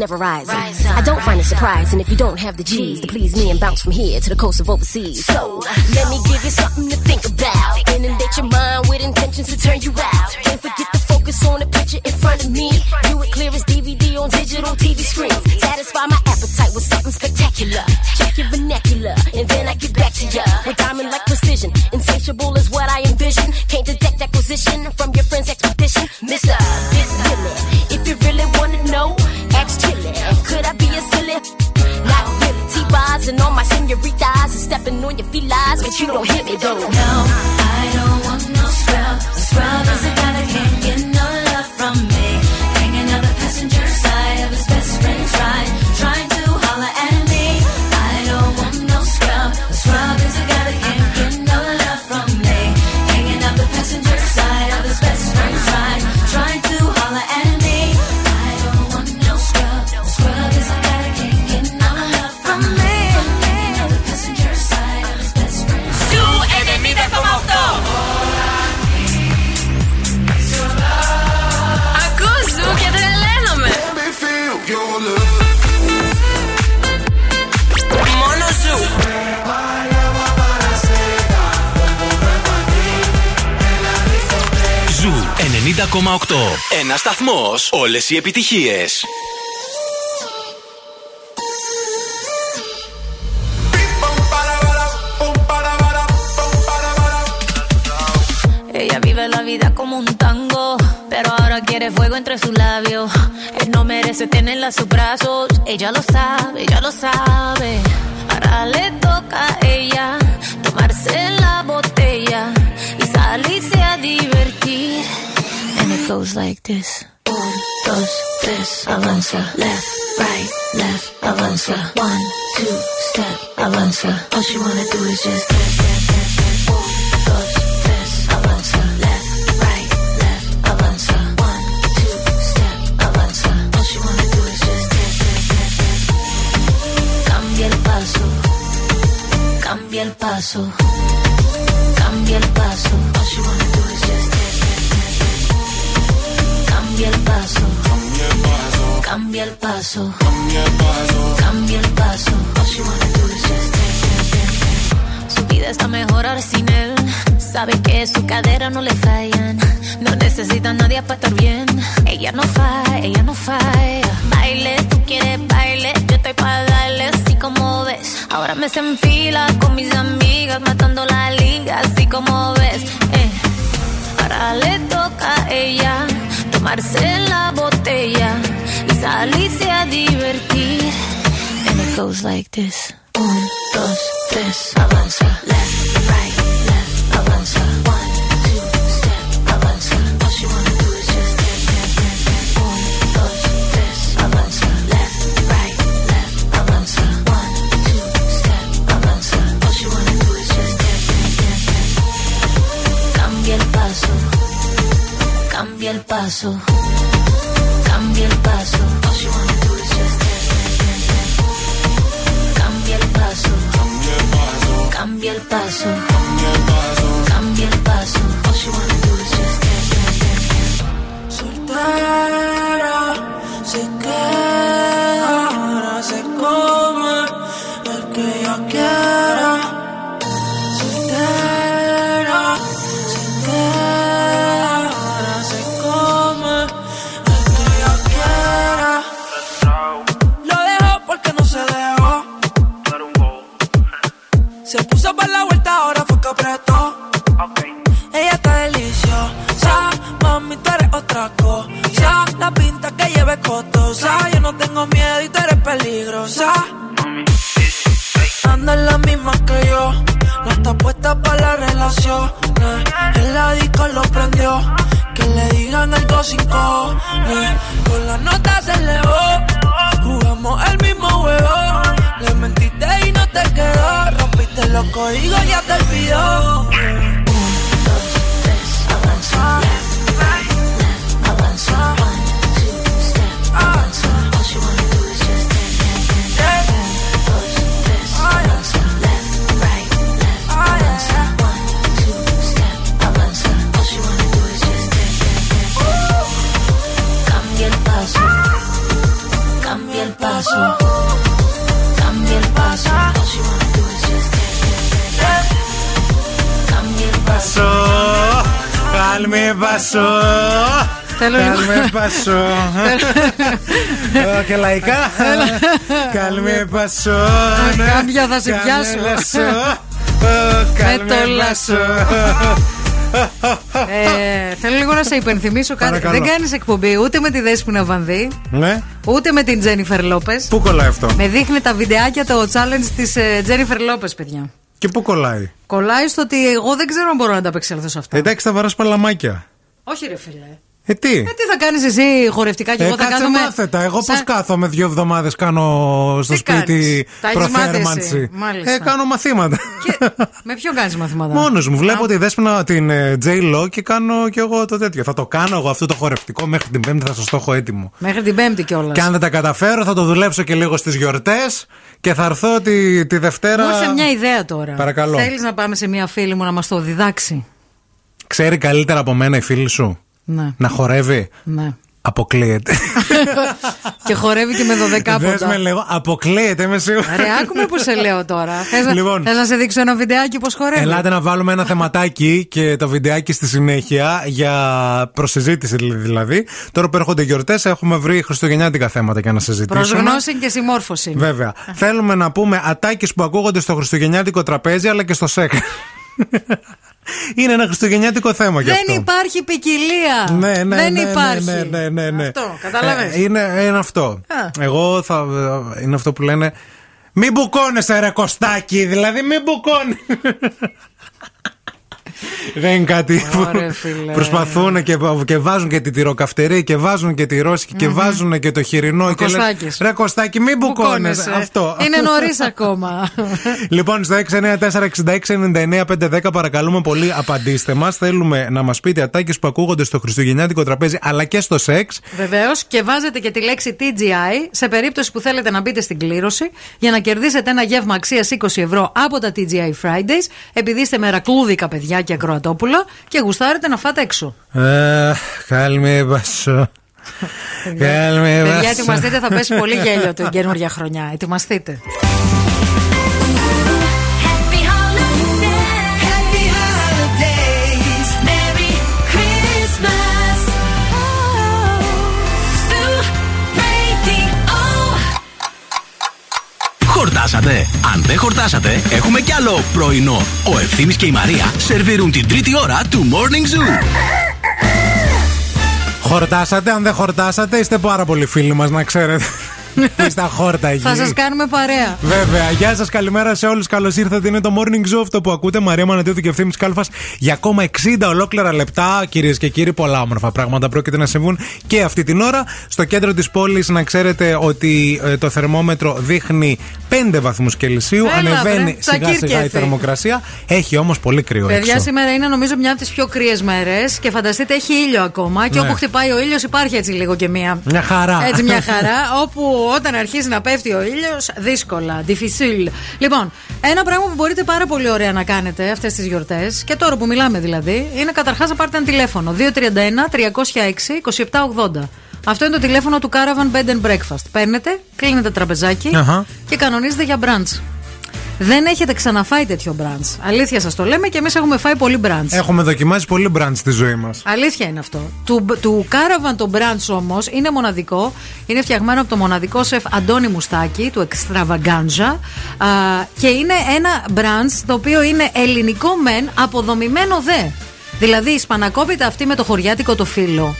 never rising. Rise up, I don't find it surprising if you don't have the G's to please me and bounce from here to the coast of overseas. So let me give you something ένα σταθμός. Όλες οι. Ella vive la vida como un tango, pero ahora quiere fuego entre sus labios. Él no merece tenerla en sus brazos, ella lo sabe, ella lo sabe. Ahora goes like this. Un, dos, tres, avanza. Left, right, left, avanza. One, two, step, avanza. All she wanna do is just that, that, that, that. Un, dos, tres, avanza. Left, right, left, avanza. One, two, step, avanza. All she wanna do is just that, that, that, that. Cambia el paso, cambia el paso hombres en fila con mis amigas matando la liga, así como ves. Eh. Ahora le toca a ella tomarse la botella y salirse a divertir. And it goes like this: 1, 2, 3, avanza. paso, cambia el paso. Cambia el paso, cambia el paso, cambia el paso. All you wanna do is just dance, Και λαϊκά. Καλμέ πασό. Κάμπια θα σε πιάσω. Με το λάσο. Ε, θέλω λίγο να σε υπενθυμίσω κάτι. Παρακαλώ. Δεν κάνεις εκπομπή ούτε με τη Δέσποινα Βανδύ, Ναι. ούτε με την Τζένιφερ Λόπες. Πού κολλάει αυτό; Με δείχνει τα βιντεάκια το challenge της Τζένιφερ Λόπες, παιδιά. Και πού κολλάει; Κολλάει στο ότι εγώ δεν ξέρω αν μπορώ να τα απεξέλθω σε αυτά. Εντάξει, θα βαράς παλαμάκια. Όχι, ρε φίλε. Ε, τι; Ε, τι θα κάνεις εσύ χορευτικά και Ε, εγώ θα κάτσε κάνω. με- μάθετα. Εγώ σαν- πώς κάθομαι δύο εβδομάδες κάνω στο Τι σπίτι κάνεις; Τα έχεις μάθει εσύ; προθέρμανση. Μάλιστα. Ε, κάνω μαθήματα. Με ποιον κάνεις μαθήματα; Μόνος μου. Βλέπω τη δέσποινα την ε, J Lo και κάνω κι εγώ το τέτοιο. Θα το κάνω εγώ αυτό το χορευτικό μέχρι την Πέμπτη θα σας το έχω έτοιμο. Μέχρι την Πέμπτη κιόλας. Και αν δεν τα καταφέρω, θα το δουλέψω και λίγο στις γιορτές και θα έρθω τη, τη Δευτέρα. Μου ήρθε μια ιδέα τώρα. Παρακαλώ. Θέλεις να πάμε σε μια φίλη μου να μας το διδάξει; Ξέρει καλύτερα από μένα η φίλη σου; Ναι. να χορεύει; ναι. Αποκλείεται. και χορεύει και με Δες με δωδεκάποντα. λίγο. Αποκλείεται, είμαι σίγουρο. Ρε, άκουμε που σε λέω τώρα. Θες να, Λοιπόν. θες να σε δείξω ένα βιντεάκι πώ χορεύει; Ελάτε να βάλουμε ένα θεματάκι και το βιντεάκι στη συνέχεια για προσυζήτηση δηλαδή. Τώρα που έρχονται γιορτές, έχουμε βρει χριστουγεννιάτικα θέματα για να συζητήσουμε. Προ γνώση και συμμόρφωση. Βέβαια. Θέλουμε να πούμε ατάκες που ακούγονται στο χριστουγεννιάτικο τραπέζι αλλά και στο σεκ. Είναι ένα χριστουγεννιάτικο θέμα γι' αυτό. Δεν υπάρχει ποικιλία. Ναι, ναι, Δεν ναι, ναι, υπάρχει. Ναι, ναι, ναι, ναι. Αυτό, κατάλαβες. Ε, είναι, είναι αυτό. Α. Εγώ θα. Είναι αυτό που λένε. Μην μπουκώνεσαι ρε Κωστάκι, δηλαδή μην μπουκώνει. Δεν είναι κάτι που Ωραία, φίλε. προσπαθούν και, και βάζουν και τη τυροκαυτερή και βάζουν και τη ρώσικη και βάζουν και το χοιρινό. και λένε, Κωστάκης. Ρε Κωστάκι, μην μπουκώνεσαι. Μπουκώνεσαι. Αυτό. Είναι νωρίς ακόμα. Λοιπόν, στο 694-6699-510 παρακαλούμε πολύ, απαντήστε μας. Θέλουμε να μας πείτε ατάκες που ακούγονται στο Χριστουγεννιάτικο τραπέζι αλλά και στο σεξ. Βεβαίως και βάζετε και τη λέξη TGI σε περίπτωση που θέλετε να μπείτε στην κλήρωση για να κερδίσετε ένα γεύμα αξίας 20 ευρώ από τα TGI Fridays επειδή είστε μερακλούδικα παιδιά και ακροατόπουλα και γουστάρετε να φάτε έξω. Ε, Καλμή βασό. Καλμή Παιδιά, βασό. ετοιμαστείτε, θα πέσει πολύ γέλιο την καινούργια χρονιά. Ετοιμαστείτε. Happy holidays. Happy holidays. Merry Christmas. Zoo Radio. Χορτάσατε. Αν δεν χορτάσατε, έχουμε κι άλλο πρωινό. Ο Ευθύμης και η Μαρία σερβίρουν την τρίτη ώρα του Morning Zoo. Χορτάσατε, αν δεν χορτάσατε, είστε πάρα πολύ φίλοι μας, να ξέρετε. Που είστε αχόρτα εκεί. Θα σας κάνουμε παρέα. Βέβαια, γεια σας, καλημέρα σε όλους. Καλώς ήρθατε. Είναι το morning show αυτό που ακούτε. Μαρία Μανατίδου και ευθύνη Κάλφας για ακόμα 60 ολόκληρα λεπτά. Κυρίες και κύριοι, πολλά όμορφα πράγματα πρόκειται να συμβούν και αυτή την ώρα. Στο κέντρο της πόλης, να ξέρετε ότι ε, το θερμόμετρο δείχνει 5 βαθμούς Κελσίου. Έλα, Ανεβαίνει βρε, σιγά σιγά η τσακίρκεφε. θερμοκρασία. Έχει όμως πολύ κρύο Παιδιά, έξω. σήμερα είναι νομίζω μια από τις πιο κρύες μέρες και φανταστείτε έχει ήλιο ακόμα. Και Ναι. όπου χτυπάει ο ήλιος υπάρχει έτσι λίγο και μία. Μια χαρά. Έτσι μια χαρά, όπου όταν αρχίζει να πέφτει ο ήλιος, δύσκολα, difficile. Λοιπόν, ένα πράγμα που μπορείτε πάρα πολύ ωραία να κάνετε αυτές τις γιορτές, και τώρα που μιλάμε δηλαδή, είναι καταρχάς να πάρετε ένα τηλέφωνο. 231-306-2780. Αυτό είναι το τηλέφωνο του Caravan Bed and Breakfast. Παίρνετε, κλείνετε τραπεζάκι Αχα. και κανονίζετε για brunch. Δεν έχετε ξαναφάει τέτοιο brunch. Αλήθεια σας το λέμε και εμείς έχουμε φάει πολύ brunch. Έχουμε δοκιμάσει πολύ μπραντς στη ζωή μας. Αλήθεια είναι αυτό. Του, του Caravan το brunch όμως είναι μοναδικό. Είναι φτιαγμένο από το μοναδικό σεφ Αντώνη Μουστάκη, του Extravaganza. Α, και είναι ένα brunch το οποίο είναι ελληνικό μεν, αποδομημένο δε. Δηλαδή η σπανακόπιτα αυτή με το χωριάτικο το φύλλο.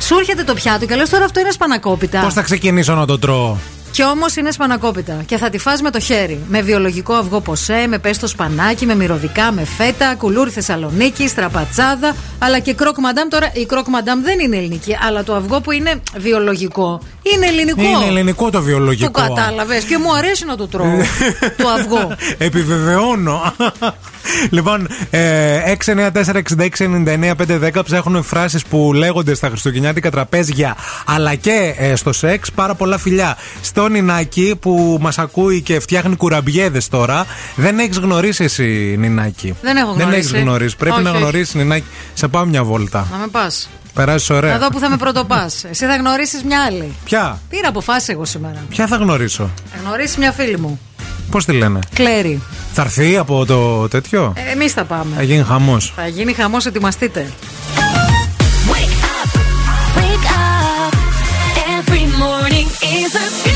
Σου έρχεται το πιάτο και λες τώρα αυτό είναι σπανακόπιτα. Πώς θα ξεκινήσω να το τρώω; Και όμως είναι σπανακόπιτα. Και θα τη φας με το χέρι. Με βιολογικό αυγό ποσέ, με πέστο σπανάκι, με μυρωδικά, με φέτα, κουλούρι Θεσσαλονίκη, στραπατσάδα, αλλά και κρόκ μαντάμ. Τώρα η κρόκ μαντάμ δεν είναι ελληνική, αλλά το αυγό που είναι βιολογικό είναι ελληνικό. Είναι ελληνικό το βιολογικό. Το κατάλαβες και μου αρέσει να το τρώω. το αυγό. Επιβεβαιώνω. λοιπόν, ε, 694-6699-510 ψάχνουν φράσεις που λέγονται στα χριστουγεννιάτικα τραπέζια αλλά και ε, στο σεξ. Πάρα πολλά φιλιά. Στο Αντώνη Νάκη που μας ακούει και φτιάχνει κουραμπιέδες τώρα. Δεν έχεις γνωρίσει εσύ, Νινάκη; Δεν έχω γνωρίσει. Δεν έχεις γνωρίσει. Πρέπει όχι, να γνωρίσεις, Νινάκη. Σε πάω μια βόλτα. Να με πας. Περάσεις ωραία. Εδώ που θα με πρωτοπάς. Εσύ θα γνωρίσεις μια άλλη. Ποια; Πήρα αποφάσει εγώ σήμερα; Ποια θα γνωρίσω; Θα γνωρίσεις μια φίλη μου. Πώς τη λένε, Κλέρι. Θα έρθει από το τέτοιο; Ε, Εμείς θα πάμε. Θα γίνει χαμός. Θα γίνει χαμός, ετοιμαστείτε. Wake up, wake up. Every morning is a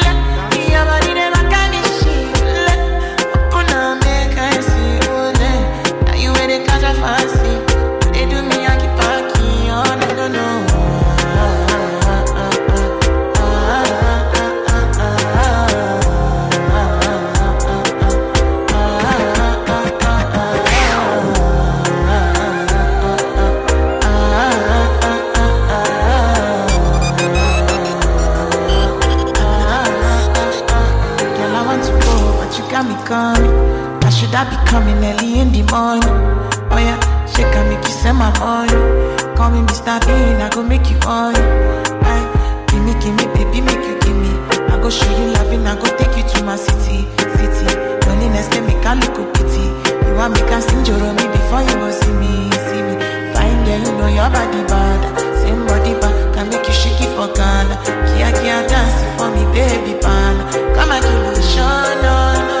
coming early in the morning? Oh yeah, shake and make you send my money. Call me Mr. Bean, I go make you on. Aye, give me, give me, baby, make you give me. I go show you loving, I go take you to my city, city. Loneliness can make a look pity. You want me can sing your me before you go see me, see me. Fine girl, you know your body bad. Same body bad, can make you shake it for Ghana. Kia kia dance for me, baby pan. Come and give me a show, no, no.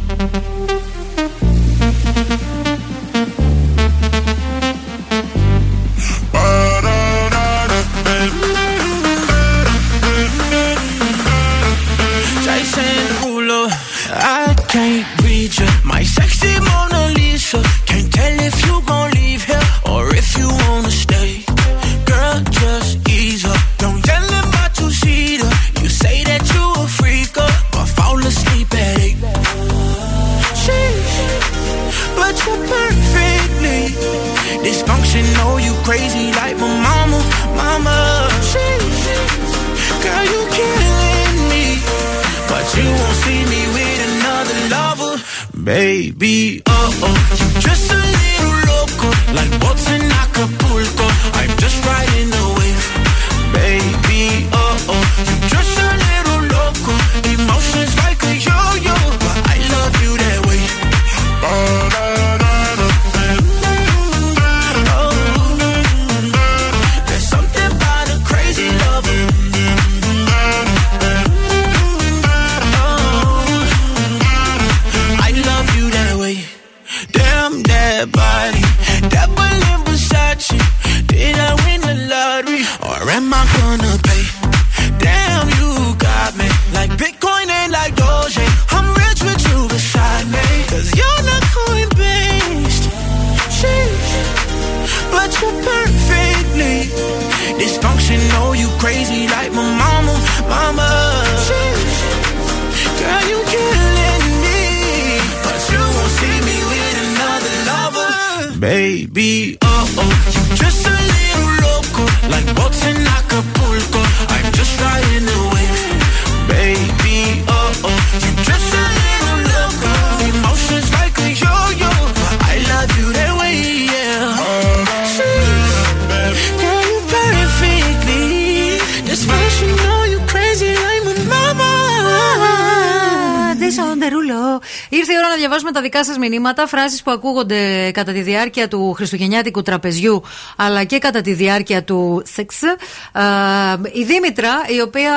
Δικά σας μηνύματα, φράσεις που ακούγονται κατά τη διάρκεια του Χριστουγεννιάτικου τραπεζιού, αλλά και κατά τη διάρκεια του σεξ. Ε, η Δήμητρα, η οποία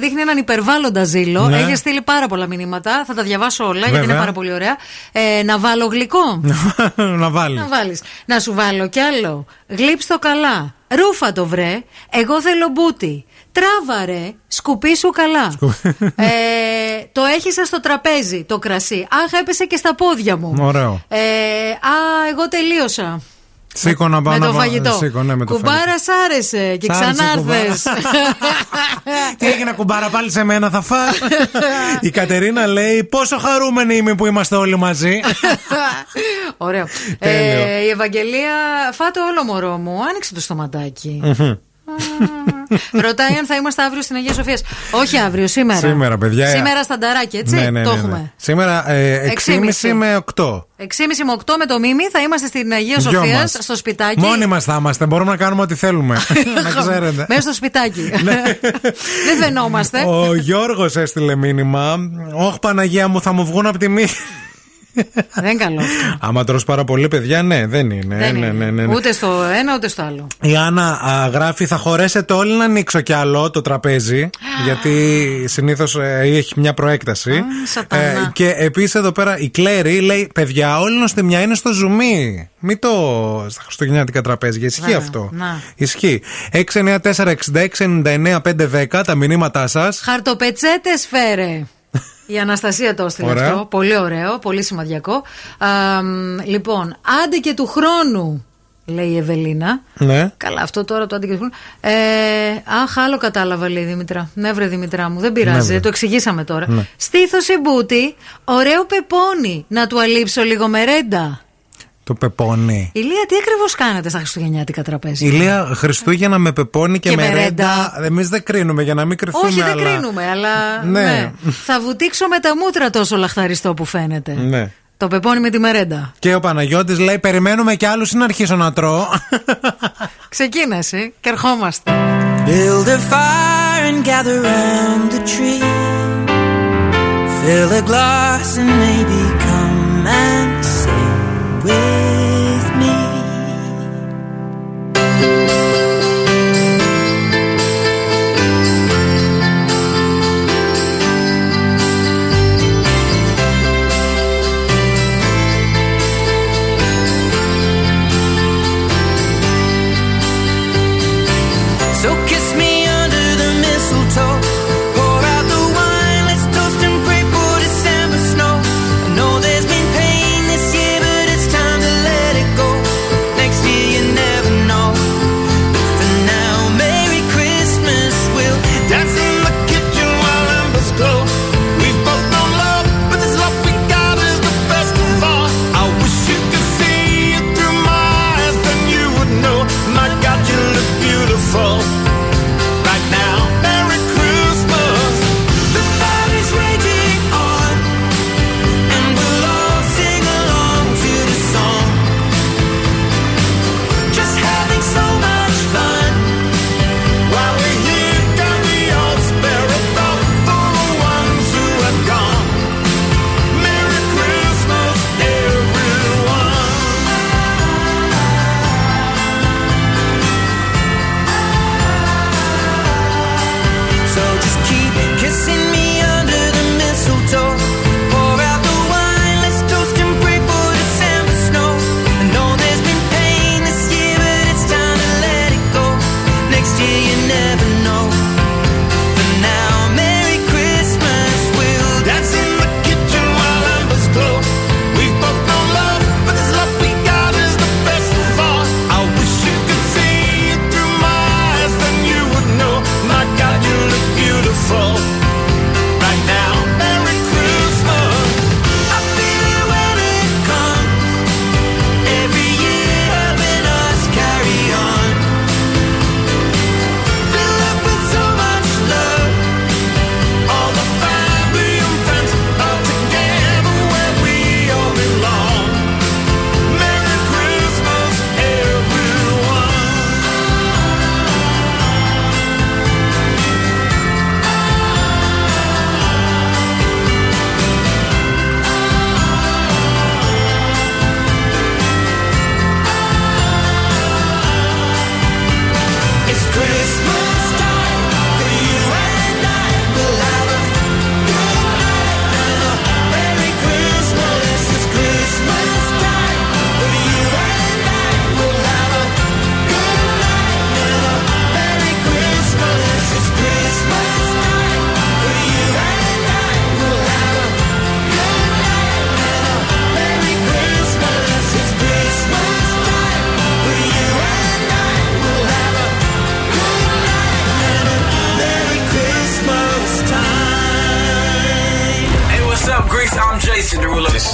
δείχνει έναν υπερβάλλοντα ζήλο, Ναι. έχει στείλει πάρα πολλά μηνύματα. Θα τα διαβάσω όλα, γιατί Βέβαια. είναι πάρα πολύ ωραία. Ε, να βάλω γλυκό. να βάλεις. Να βάλεις. Να σου βάλω κι άλλο. Γλύψ' καλά. Ρούφα το βρε. Εγώ θέλω μπούτι. Τράβαρε. Σκουπί σου καλά. ε, το έχισα στο τραπέζι το κρασί. Αχ, έπεσε και στα πόδια μου. Ωραίο. Ε, α, εγώ τελείωσα. Σήκω να πάω με να το πάω- φαγητό. Σήκω, ναι, με το Κουμπάρα φαγητό. σ' άρεσε και Σ' άρεσε, ξανάρθες. Τι έγινε κουμπάρα πάλι σε μένα θα φας; Η Κατερίνα λέει πόσο χαρούμενοι είμαι που είμαστε όλοι μαζί Ωραίο. Τέλειο. Ε, η Ευαγγελία, φάτε όλο μωρό μου. Άνοιξε το στοματάκι. Μμμ. Ρωτάει αν θα είμαστε αύριο στην Αγία Σοφία. Όχι αύριο, σήμερα. Σήμερα, παιδιά. Σήμερα στα νταράκι, έτσι. Ναι, ναι, το ναι, ναι. έχουμε. Σήμερα ε, 6,5 6,5 με 8 6,5 με 8 με το μίμη θα είμαστε στην Αγία Δυο Σοφία μας. στο σπιτάκι. Μόνοι μας θα είμαστε μπορούμε να κάνουμε ό,τι θέλουμε Να ξέρετε Μέσα στο σπιτάκι. Δεν φαινόμαστε. Ναι. Ο Γιώργος έστειλε μήνυμα Όχι Παναγία μου θα μου βγουν από τη μύτη Δεν είναι καλό. αυτό. Άμα τρως πάρα πολύ παιδιά ναι δεν είναι, Δεν ναι, είναι. ναι, ναι, ναι. Ούτε στο ένα ούτε στο άλλο. Η Άννα α, γράφει θα χωρέσετε όλοι να ανοίξω κι άλλο το τραπέζι Γιατί συνήθως ε, έχει μια προέκταση σατανά. Και επίσης εδώ πέρα η Κλέρι λέει Παιδιά όλη η νοστιμιά είναι στο ζουμί Μην το στα χριστουγεννιάτικα τραπέζια Ισχύει Βέβαια, αυτό να. Ισχύει 694-6699-510 τα μηνύματά σας Χαρτοπετσέτες φέρε. Η Αναστασία το έστειλε Ωραία. αυτό. Πολύ ωραίο, πολύ σημαδιακό. Α, μ, λοιπόν, άντε και του χρόνου, λέει η Ευελίνα. Ναι Καλά, αυτό τώρα το άντε και του χρόνου. Ε, αχ, άλλο κατάλαβα, λέει η Δημητρά. Ναι, βρε Δημητρά μου, δεν Ναι, πειράζει, βρε. το εξηγήσαμε τώρα. Ναι. Στήθος η μπούτη, ωραίο πεπόνι. Να του αλείψω λίγο μερέντα. Το πεπόνι Ηλία, τι ακριβώς κάνετε στα Χριστουγεννιάτικα τραπέζια; Ηλία Χριστούγεννα με πεπόνι και, Και μερέντα μερέντα. Εμείς δεν κρίνουμε για να μην κρυθούμε Όχι, δεν αλλά... κρίνουμε, αλλά. Ναι. ναι. Θα βουτήξω με τα μούτρα τόσο λαχταριστό που φαίνεται. Ναι Το πεπόνι με τη μερέντα. Και ο Παναγιώτης λέει Περιμένουμε κι άλλους ή να αρχίσω να τρώω; Ξεκίνα εσύ και ερχόμαστε. Build a fire and gather round the tree. Fill a glass and maybe come and Música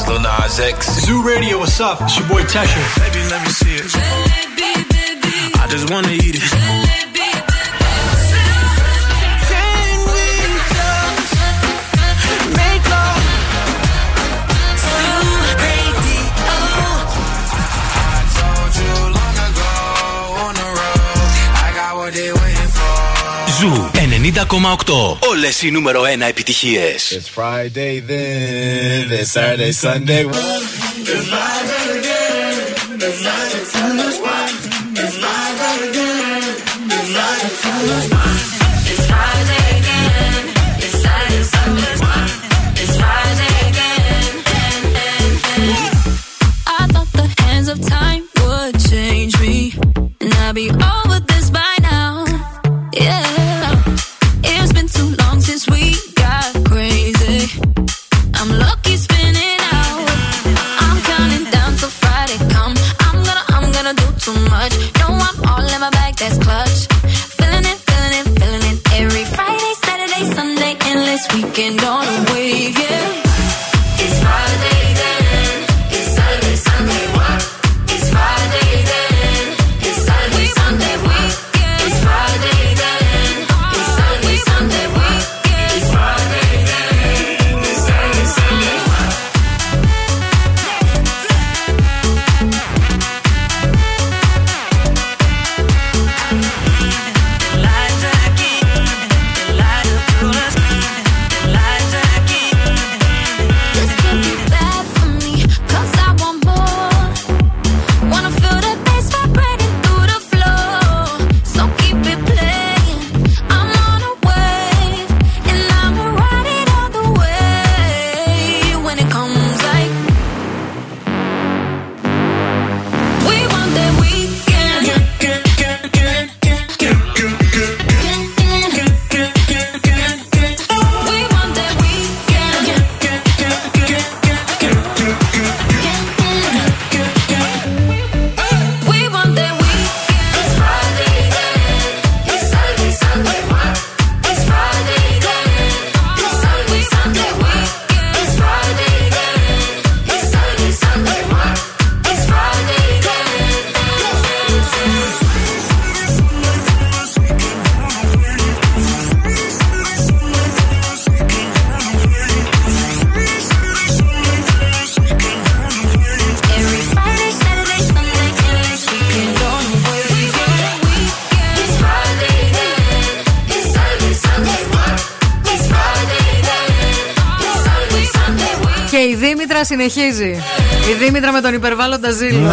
is Lil Nas X. Zoo Radio, what's up? It's your boy Tesha. Baby, let me see it. I just wanna eat it. Can we just make love? Zoo Radio. I told you long ago on the road. I got what they waiting for. Ζου 90,8. Όλες οι νούμερο 1 επιτυχίες. It's Friday then, it's Saturday, Sunday. It's live again. It's live, it's live, συνεχίζει. Η Δήμητρα με τον υπερβάλλοντα ζήλο.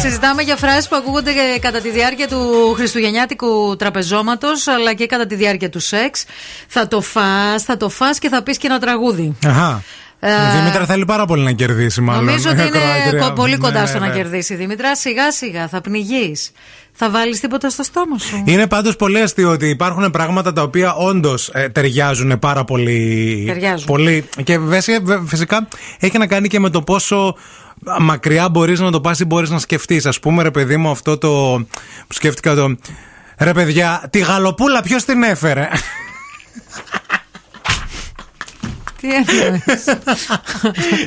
Συζητάμε για φράσεις που ακούγονται κατά τη διάρκεια του χριστουγεννιάτικου τραπεζώματος αλλά και κατά τη διάρκεια του σεξ. Θα το φας, θα το φας και θα πεις και ένα τραγούδι. Αχα. Ε, Η Δήμητρα θέλει πάρα πολύ να κερδίσει, μάλλον. Νομίζω ότι είναι Ακροάτρια. κο- πολύ κοντά Ναι, στο να ναι. κερδίσει η Δήμητρα. Σιγά σιγά θα πνιγείς. Θα βάλεις τίποτα στο στόμα σου. Είναι πάντως πολύ αστείο ότι υπάρχουν πράγματα τα οποία όντως ταιριάζουν πάρα πολύ. Ταιριάζουν. πολύ. Και βέβαια, βε- φυσικά έχει να κάνει και με το πόσο μακριά μπορείς να το πας ή μπορείς να σκεφτείς. Α πούμε, ρε παιδί μου, αυτό το. που σκέφτηκα το. Ρε παιδιά, τη γαλοπούλα ποιος την έφερε; Τι εννοείς;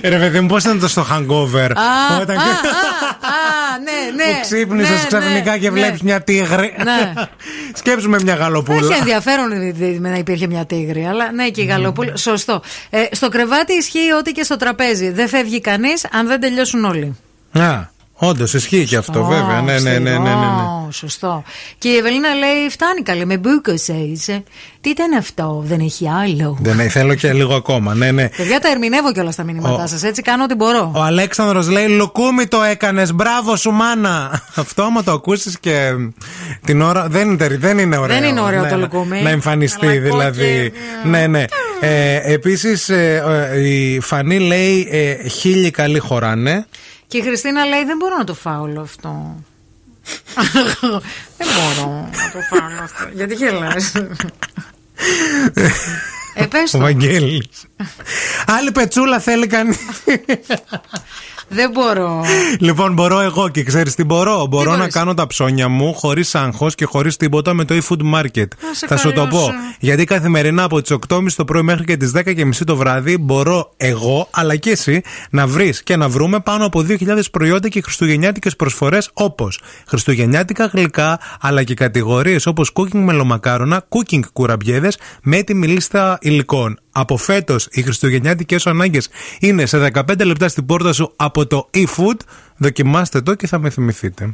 ρε παιδί μου, πώς ήταν το στο hangover; Α, Όταν α, α, α, ναι, ναι. που ξύπνησες ναι, ξαφνικά ναι, και ναι. βλέπεις μια τίγρη. Ναι. Σκέψουμε μια γαλοπούλα. Έχει ενδιαφέρον δι- με να υπήρχε μια τίγρη, αλλά ναι, και η γαλοπούλα. Σωστό. Ε, στο κρεβάτι ισχύει ό,τι και στο τραπέζι. Δεν φεύγει κανείς αν δεν τελειώσουν όλοι. Α, όντως ισχύει και αυτό, βέβαια. Ναι, ναι, ναι, ναι, ναι, ναι. Ω, Σωστό. Και η Ευελίνα λέει: Φτάνει καλή, με μπούκοσε. Τι ήταν αυτό, δεν έχει άλλο. Δεν ναι, θέλω και λίγο ακόμα. Ναι, ναι. Παιδιά, τα ερμηνεύω κιόλας τα μηνύματά Ο- σας. Έτσι κάνω ό,τι μπορώ. Ο Αλέξανδρος λέει Λουκούμι το έκανες, μπράβο σου μάνα Αυτό άμα το ακούσεις και την ώρα Δεν είναι, τερι- δεν είναι ωραίο Δεν είναι ωραίο Ναι, το να- λουκούμι. Να εμφανιστεί Αλλά δηλαδή Ναι ναι ε, Επίσης ε, ε, η Φανή λέει ε, Χίλιοι καλοί χωράνε Και η Χριστίνα λέει: Δεν μπορώ να το φάω όλο αυτό. δεν μπορώ να το φάω όλο αυτό. Γιατί γελάς Ε, πες Ο το. Βαγγέλης Άλλη πετσούλα θέλει κανείς. Δεν μπορώ. Λοιπόν, μπορώ εγώ και ξέρεις τι μπορώ. μπορώ να μπορείς; κάνω τα ψώνια μου χωρίς άγχος και χωρίς τίποτα με το eFood Market. σε Θα σου το πω. χαρίσω. Γιατί καθημερινά από τις 8.30 το πρωί μέχρι και τις 10.30 το βράδυ μπορώ εγώ, αλλά και εσύ, να βρεις και να βρούμε πάνω από 2.000 προϊόντα και χριστουγεννιάτικες προσφορές όπως χριστουγεννιάτικα γλυκά, αλλά και κατηγορίες όπως cooking μελομακάρονα, cooking κουραμπιέδες με έτοιμη λίστα υλικών. Από φέτος οι χριστουγεννιάτικες ανάγκες είναι σε 15 λεπτά στην πόρτα σου από από το eFood. Δοκιμάστε το και θα με θυμηθείτε.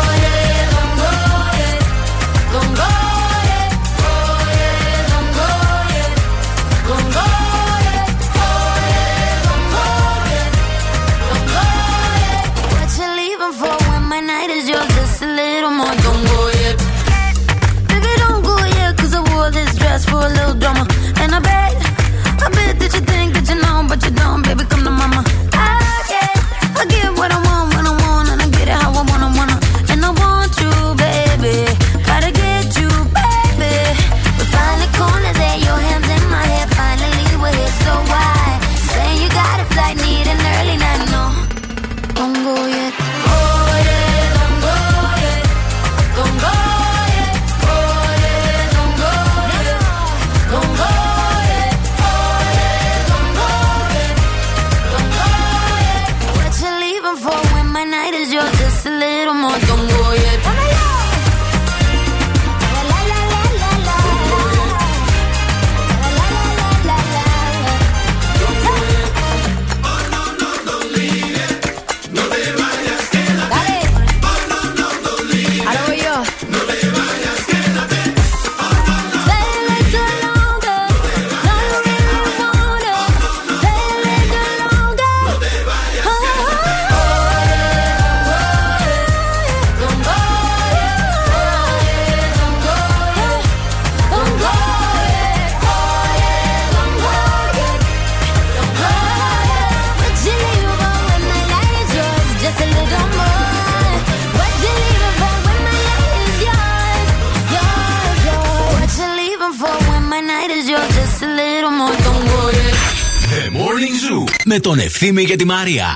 με τον Ευθύμη και τη Μαρία.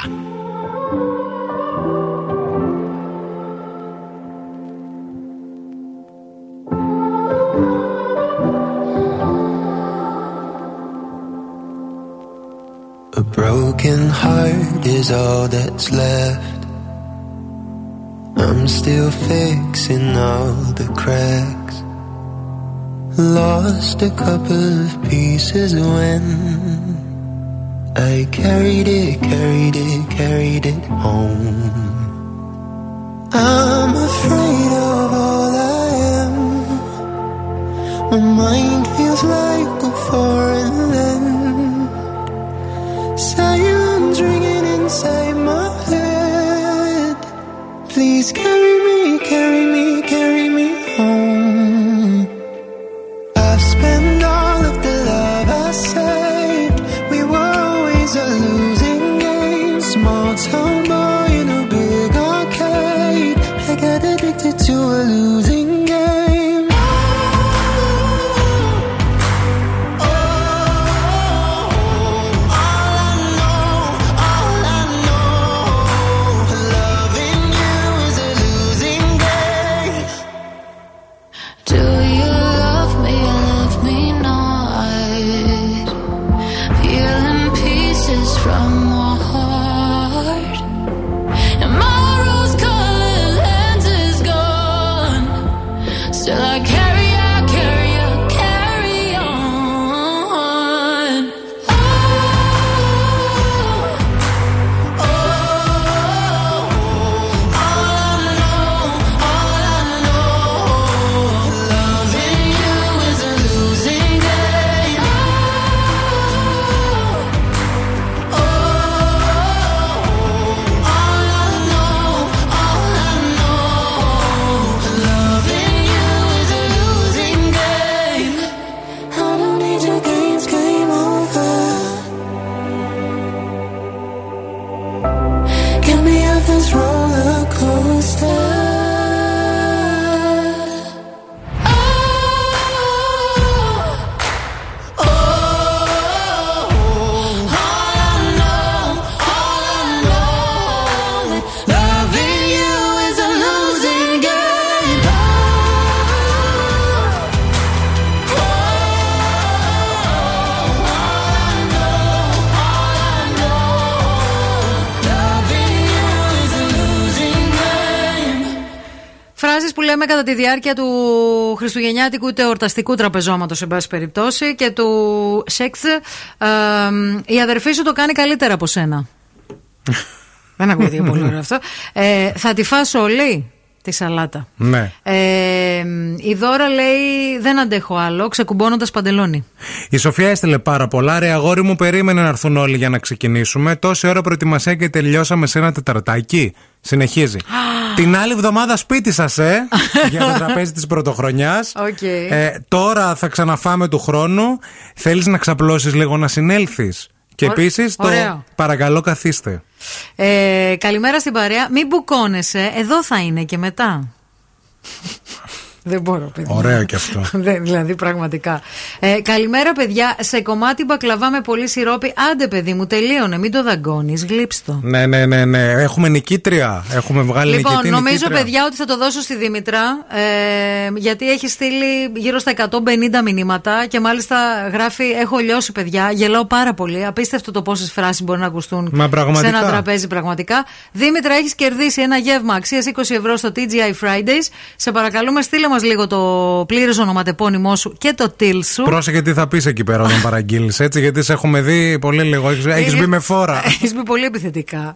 A broken heart is all that's left. I'm still fixing all the cracks. Lost a couple of pieces when I carried it, carried it, carried it home. I'm afraid of all I am. My mind feels like a foreign land. Silence ringing inside my head. Please carry me, carry me, carry me Εκφράσει που λέμε κατά τη διάρκεια του Χριστουγεννιάτικου είτε εορταστικού τραπεζώματος, εν πάση περιπτώσει, και του σεξ. ε, η αδερφή σου το κάνει καλύτερα από σένα. Δεν ακούγεται πολύ ωραίο αυτό. Ε, θα τη φας όλη; Τη σαλάτα. Ναι. Ε, η Δώρα λέει: Δεν αντέχω άλλο, ξεκουμπώνοντας παντελόνι. Η Σοφία έστειλε πάρα πολλά. Ρε αγόρι μου, περίμενε να έρθουν όλοι για να ξεκινήσουμε. Τόση ώρα προετοιμασία και τελειώσαμε σε ένα τεταρτάκι. Συνεχίζει. Την άλλη εβδομάδα σπίτι σας, ε! για το τραπέζι της πρωτοχρονιάς. Οκ. Ε, τώρα θα ξαναφάμε του χρόνου. Θέλεις να ξαπλώσεις λίγο να συνέλθεις; Και Ω- επίσης το ωραίο. παρακαλώ καθίστε. Ε, καλημέρα στην παρέα. Μην μπουκώνεσαι, εδώ θα είναι και μετά. Δεν μπορώ, παιδιά. Ωραίο και αυτό. Δεν- δηλαδή, πραγματικά. Ε, καλημέρα, παιδιά. Σε κομμάτι μπακλαβά με πολύ σιρόπι. Άντε, παιδί μου, τελείωνε. Μην το δαγκώνεις. Γλείψ' το. ναι, ναι, ναι, ναι. Έχουμε νικήτρια. Έχουμε βγάλει Λοιπόν, νικητή νομίζω, νικήτρια. παιδιά, ότι θα το δώσω στη Δήμητρα. Ε, γιατί έχει στείλει γύρω στα 150 μηνύματα και μάλιστα γράφει: Έχω λιώσει, παιδιά. Γελάω πάρα πολύ. Απίστευτο το πόσες φράσεις μπορεί να ακουστούν Μα πραγματικά. σε ένα τραπέζι, πραγματικά. Δήμητρα, έχεις κερδίσει ένα γεύμα αξίας 20 ευρώ στο TGI Fridays. Σε παρακαλούμε, στείλε μας λίγο το πλήρες ονοματεπώνυμό σου και το τίλ σου. Πρόσεχε τι θα πεις εκεί πέρα όταν παραγγείλεις, έτσι, γιατί σε έχουμε δει πολύ λίγο. Έχει Ε, μπει με φόρα. Έχεις μπει πολύ επιθετικά.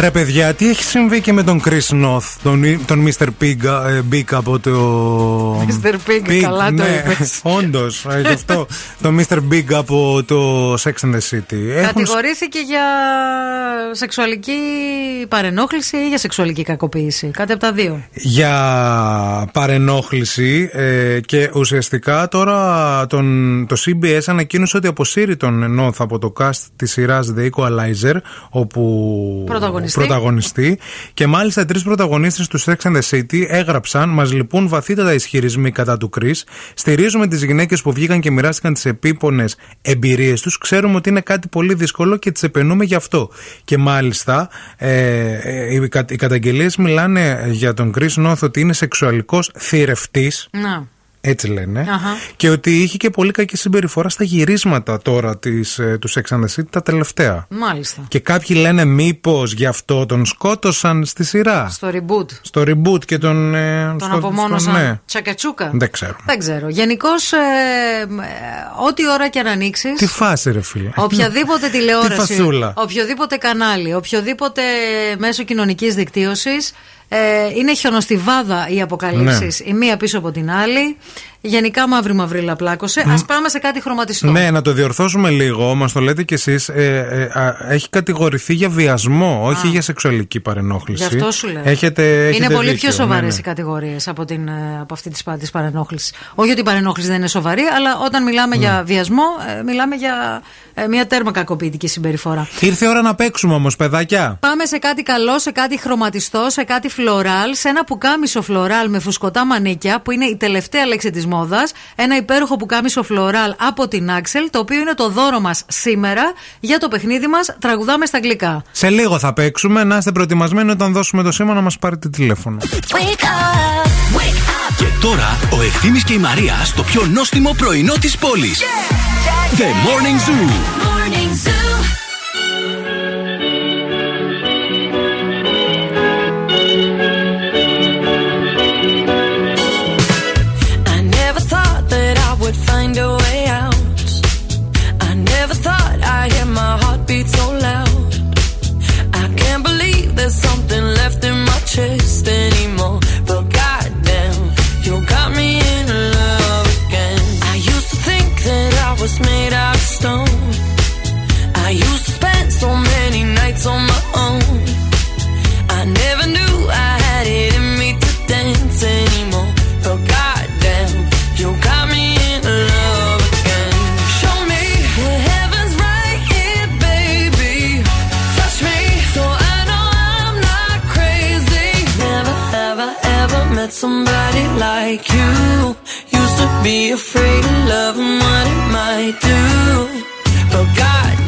Ρε παιδιά, τι έχει συμβεί και με τον Chris Noth, τον, τον Mr. Pig, ε, Big από το. Mr. Pig, καλά το ναι, είπες. Όντως, αυτό. το Mr. Big από το Sex and the City. Έχουν Κατηγορήθηκε για σεξουαλική παρενόχληση ή για σεξουαλική κακοποίηση. Κάτι από τα δύο. για παρενόχληση ε, και ουσιαστικά τώρα τον, το CBS ανακοίνωσε ότι αποσύρει τον Noth από το cast της σειράς The Equalizer όπου Πρωταγωνιστή. Πρωταγωνιστεί και μάλιστα οι τρεις πρωταγωνίστρες του Sex and the City έγραψαν «Μας λυπούν βαθύτατα ισχυρισμοί κατά του Chris. Στηρίζουμε τις γυναίκες που βγήκαν και μοιράστηκαν τις επίπονες εμπειρίες τους. Ξέρουμε ότι είναι κάτι πολύ δύσκολο και τις επενούμε γι' αυτό και μάλιστα ε, ε, οι, κα- οι καταγγελίες μιλάνε για τον Chris Noth ότι είναι σεξουαλικός θηρευτής. Να. Έτσι λένε. Αχα. Και ότι είχε και πολύ κακή συμπεριφορά στα γυρίσματα τώρα της, ε, του Sex and the City τα τελευταία. Μάλιστα. Και κάποιοι λένε μήπως γι' αυτό τον σκότωσαν στη σειρά. Στο reboot. Στο reboot και τον. ε, Τον στο- απομόνωσαν. στο- ναι. Τσακατσούκα. Δεν ξέρω. Δεν ξέρω. Γενικώς, ό,τι ώρα και αν ανοίξεις. Τι φάση, ρε φίλε. Οποιαδήποτε Τι τηλεόραση, φασούλα. οποιοδήποτε κανάλι, οποιοδήποτε μέσο κοινωνικής δικτύωσης ε, είναι χιονοστιβάδα οι αποκαλύψεις Ναι. η μία πίσω από την άλλη Γενικά μαύρη μαυρίλα πλάκωσε. Α πάμε σε κάτι χρωματιστό. Ναι, να το διορθώσουμε λίγο, μας το λέτε κι εσείς. έχει κατηγορηθεί για βιασμό, όχι για σεξουαλική παρενόχληση. Γι' αυτό σου λέω. Έχετε, έχετε είναι πολύ δίκιο, πιο σοβαρές ναι, ναι. οι κατηγορίες από, την, ε, από αυτή της της παρενόχλησης. Όχι ότι η παρενόχληση δεν είναι σοβαρή, αλλά όταν μιλάμε Ναι. για βιασμό, ε, μιλάμε για ε, μια τέρμα κακοποιητική συμπεριφορά. Ήρθε η ώρα να παίξουμε όμως, παιδάκια. Πάμε σε κάτι καλό, σε κάτι χρωματιστό, σε κάτι φλωράλ, σε ένα πουκάμισο φλωράλ με φουσκωτά μανίκια, που είναι η τελευταία λέξη της μόδας. Ένα υπέροχο πουκάμισο φλωράλ από την Axel, το οποίο είναι το δώρο μας σήμερα για το παιχνίδι μας. Τραγουδάμε στα αγγλικά. Σε λίγο θα παίξουμε, να είστε προετοιμασμένοι όταν δώσουμε το σήμα να μας πάρετε τηλέφωνο. Και τώρα ο Ευθύμης και η Μαρία στο πιο νόστιμο πρωινό της πόλης. The Morning Zoo. Morning Zoo. On my own. I never knew I had it in me to dance anymore. But goddamn, you got me in love again. Show me the heavens right here, baby. Touch me so I know I'm not crazy. Never, ever, ever met somebody like you. Used to be afraid of love and what it might do. But goddamn,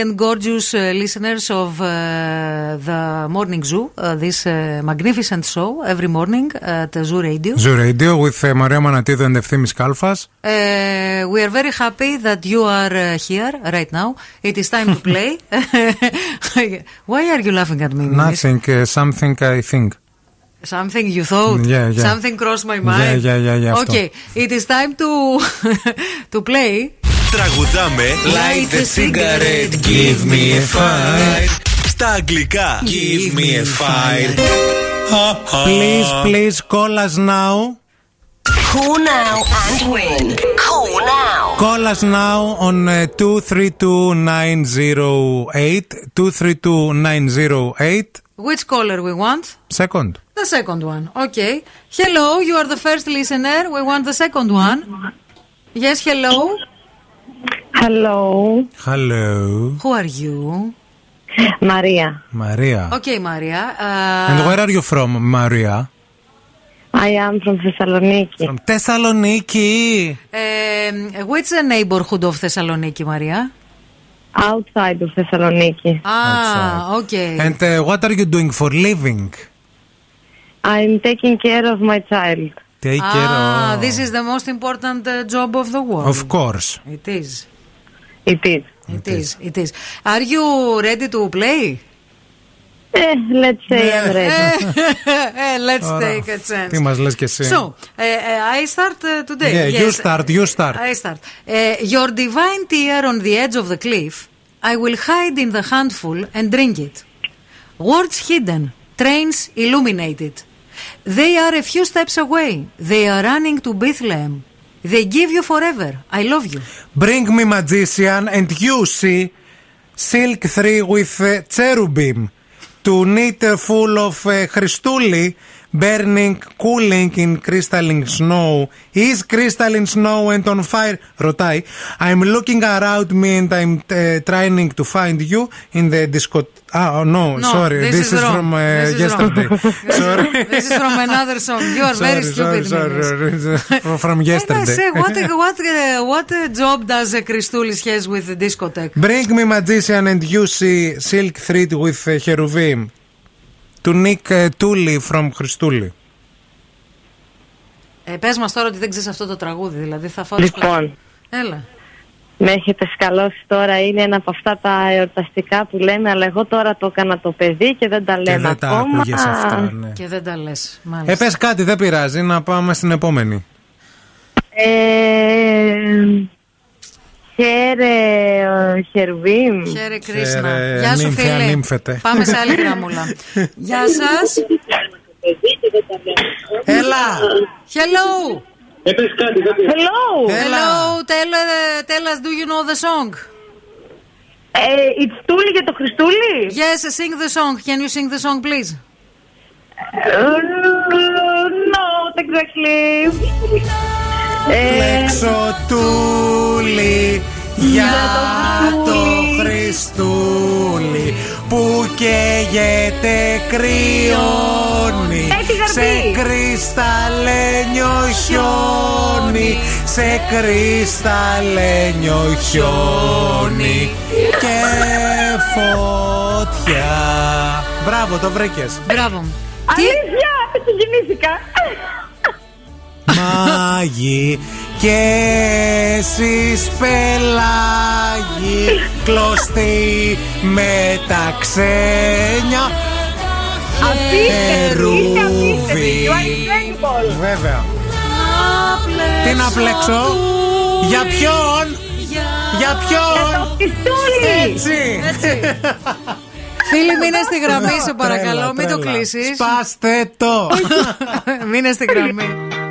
and gorgeous uh, listeners of uh, the Morning Zoo, uh, this uh, magnificent show every morning at uh, Zoo Radio. Zoo Radio with uh, Maria Manatidou and Ευθύμης Κάλφας. Uh, we are very happy that you are uh, here right now. It is time to play. Why are you laughing at me? Mimis? Nothing, uh, something I think. Something you thought. Yeah, yeah. Something crossed my mind. Yeah, yeah, yeah, yeah, αυτό. Okay, it is time to to play. Τραγουδάμε Light the cigarette, give me a fire. Στα αγγλικά. Give me a fire. Please, please call us now. Call now and win. Call now. Call us now on uh, 232-908. 232-908. Which caller we want? Second. The second one. Okay. Hello, you are the first listener. We want the second one. Yes, hello. Hello. Hello. Who are you? Maria. Maria. Okay, Maria. Uh, And where are you from, Maria? I am from Thessaloniki. From Thessaloniki. um, which neighborhood of Thessaloniki, Maria? Outside of Thessaloniki. Ah, okay. And uh, what are you doing for living? I'm taking care of my child Take ah, care of. this is the most important uh, job of the world. Of course. It is. It is. It is. It is. Are you ready to play? Eh, let's say I'm ready. Eh, Let's Ωραία. take a chance. Τι μας λες κι εσύ. So, uh, uh, I start uh, today. Yeah, you start, you start. I start. Uh, your divine tear on the edge of the cliff, I will hide in the handful and drink it. Words hidden, trains illuminated. They are a few steps away. They are running to Bethlehem. They give you forever. I love you. Bring me magician and you see silk three with uh, cherubim to knit full of uh, Christuli burning, cooling in crystalline snow. Is crystalline snow and on fire? Ρωτάει. I'm looking around me and I'm uh, trying to find you in the disco. Ah, oh, no, No, sorry. this This, is is, wrong. from uh, This is yesterday. wrong. sorry. This is from another song. You are very Sorry, stupid. sorry, Melis. sorry. from And I yesterday. say, what, what, uh, what uh, job does a Christoulis has with the discotheque? Bring me magician and you see silk thread with uh, cherubim To Nick uh, Tully from Χριστούλη. Ε, πες μας τώρα ότι δεν ξέρεις αυτό το τραγούδι, δηλαδή θα φάω Λοιπόν, Έλα. με έχετε σκαλώσει τώρα. Είναι ένα από αυτά τα εορταστικά που λέμε, αλλά εγώ τώρα το έκανα το παιδί και δεν τα λέμε δεν τα ακόμα. άκουγες αυτά, ναι. Και δεν τα λες, μάλιστα. Ε, πες κάτι, δεν πειράζει, να πάμε στην επόμενη. Ε, χαίρε, ε, χερβίμ. Χαίρε Κρίσνα. Χαίρε, Γεια σου νύμφαια, φίλε. νύμφετε. Πάμε σε άλλη γραμμούλα. Γεια σας. Έλα. Hello. Hello. Hello. Tell, uh, tell us, do you know the song? Ε, it's Τούλη για το Χριστούλη; Yes, sing the song. Can you sing the song, please? Ε, not exactly. Ε, Λέξω Τούλη για το Χριστούλη που καίγεται κρυώνει Έχει γαρπή. σε κρυσταλλένιο χιόνι σε κρυσταλλένιο χιόνι και φωτιά Μπράβο, το βρήκες Μπράβο. Αλήθεια, συγκινήθηκα. Μάγι και εσείς πελάγι κλωστοί με τα ξένια Απίστευτη, είστε απίστευτη. Ερούβι. You are incredible. Βέβαια Τι να πλέξω Για ποιον; Για ποιον; Χριστούλη. Έτσι Φίλοι, μείνε στη γραμμή, σε παρακαλώ. Τρέλα, Μην το τρέλα. κλείσει. Σπάστε το Μείνε στη γραμμή.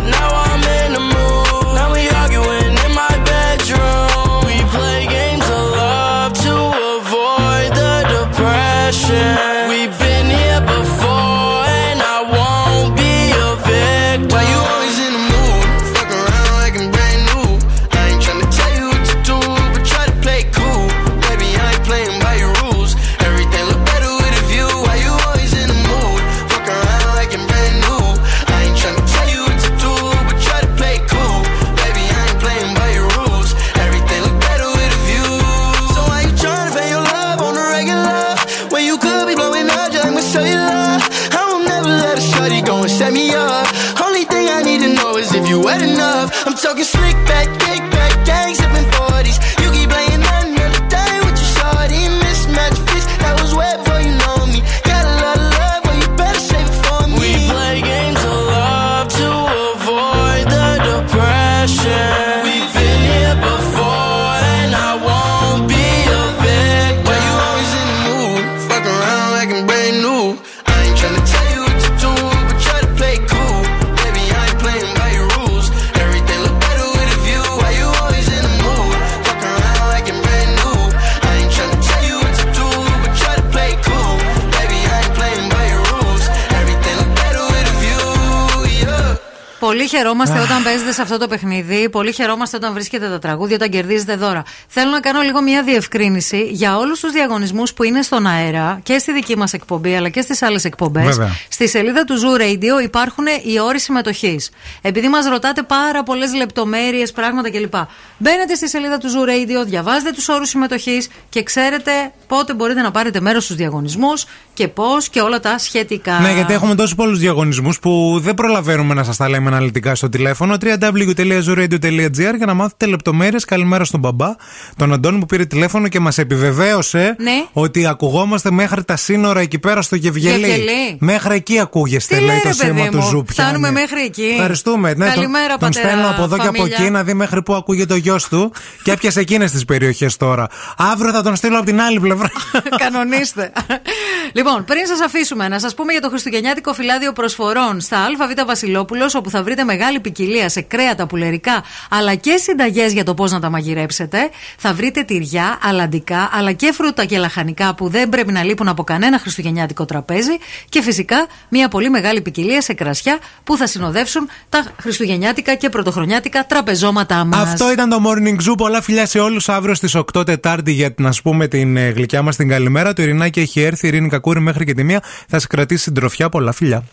χαιρόμαστε όταν παίζετε σε αυτό το παιχνίδι. Πολύ χαιρόμαστε όταν βρίσκετε τα τραγούδια, όταν κερδίζετε δώρα. Θέλω να κάνω λίγο μια διευκρίνηση για όλους τους διαγωνισμούς που είναι στον αέρα και στη δική μας εκπομπή αλλά και στις άλλες εκπομπές. Βέβαια. Στη σελίδα του Zoo Radio υπάρχουν οι όροι συμμετοχής. Επειδή μας ρωτάτε πάρα πολλές λεπτομέρειες, πράγματα κλπ. Μπαίνετε στη σελίδα του Zoo Radio, διαβάζετε τους όρους συμμετοχής και ξέρετε πότε μπορείτε να πάρετε μέρος στους διαγωνισμούς και πώς και όλα τα σχετικά. Ναι, γιατί έχουμε τόσους πολλούς διαγωνισμούς που δεν προλαβαίνουμε να σας τα λέμε αναλυτικά στο τηλέφωνο. www.zooradio.gr για να μάθετε λεπτομέρειες. Καλημέρα στον μπαμπά, τον Αντώνη που πήρε τηλέφωνο και μας επιβεβαίωσε Ναι. ότι ακουγόμαστε μέχρι τα σύνορα εκεί πέρα στο Γευγελί. Γευγελί. Μέχρι εκεί ακούγεστε, Τι λέει λέει, το ρε, σήμα παιδί του μου; Zoo. πιάνει. Φτάνουμε μέχρι εκεί. Ευχαριστούμε. Ναι, Καλημέρα, τον, τον πατέρα, στέλνω από εδώ και από φαμίλια. εκεί να δει μέχρι πού ακούγεται ο γιος του και έπιασε εκείνες τις περιοχές τώρα. Αύριο θα τον στείλω από την άλλη πλευρά. Κανονίστε. λοιπόν, πριν σας αφήσουμε, να σας πούμε για το Χριστουγεννιάτικο φυλάδιο προσφορών στα ΑΒ Βασιλόπουλος, όπου θα βρείτε μεγάλη ποικιλία σε κρέατα, πουλερικά, αλλά και συνταγές για το πώς να τα μαγειρέψετε. Θα βρείτε τυριά, αλαντικά, αλλά και φρούτα και λαχανικά που δεν πρέπει να λείπουν από κανένα Χριστουγεννιάτικο τραπέζι. Και φυσικά μια πολύ μεγάλη ποικιλία σε κρασιά που θα συνοδεύσουν τα Χριστουγεννιάτικα και Πρωτοχρονιάτικα τραπεζώματά μας. Αυτό ήταν το Morning Zoo. Πολλά φιλιά σε όλους. Αύριο στις 8 Τετάρτη για να σου πούμε την ε, γλυκιά μας την καλημέρα. Το Ειρηνάκι έχει έρθει. Η Ειρήνη Κακούρη μέχρι και τη μία. Θα σε κρατήσει συντροφιά. Πολλά φιλιά.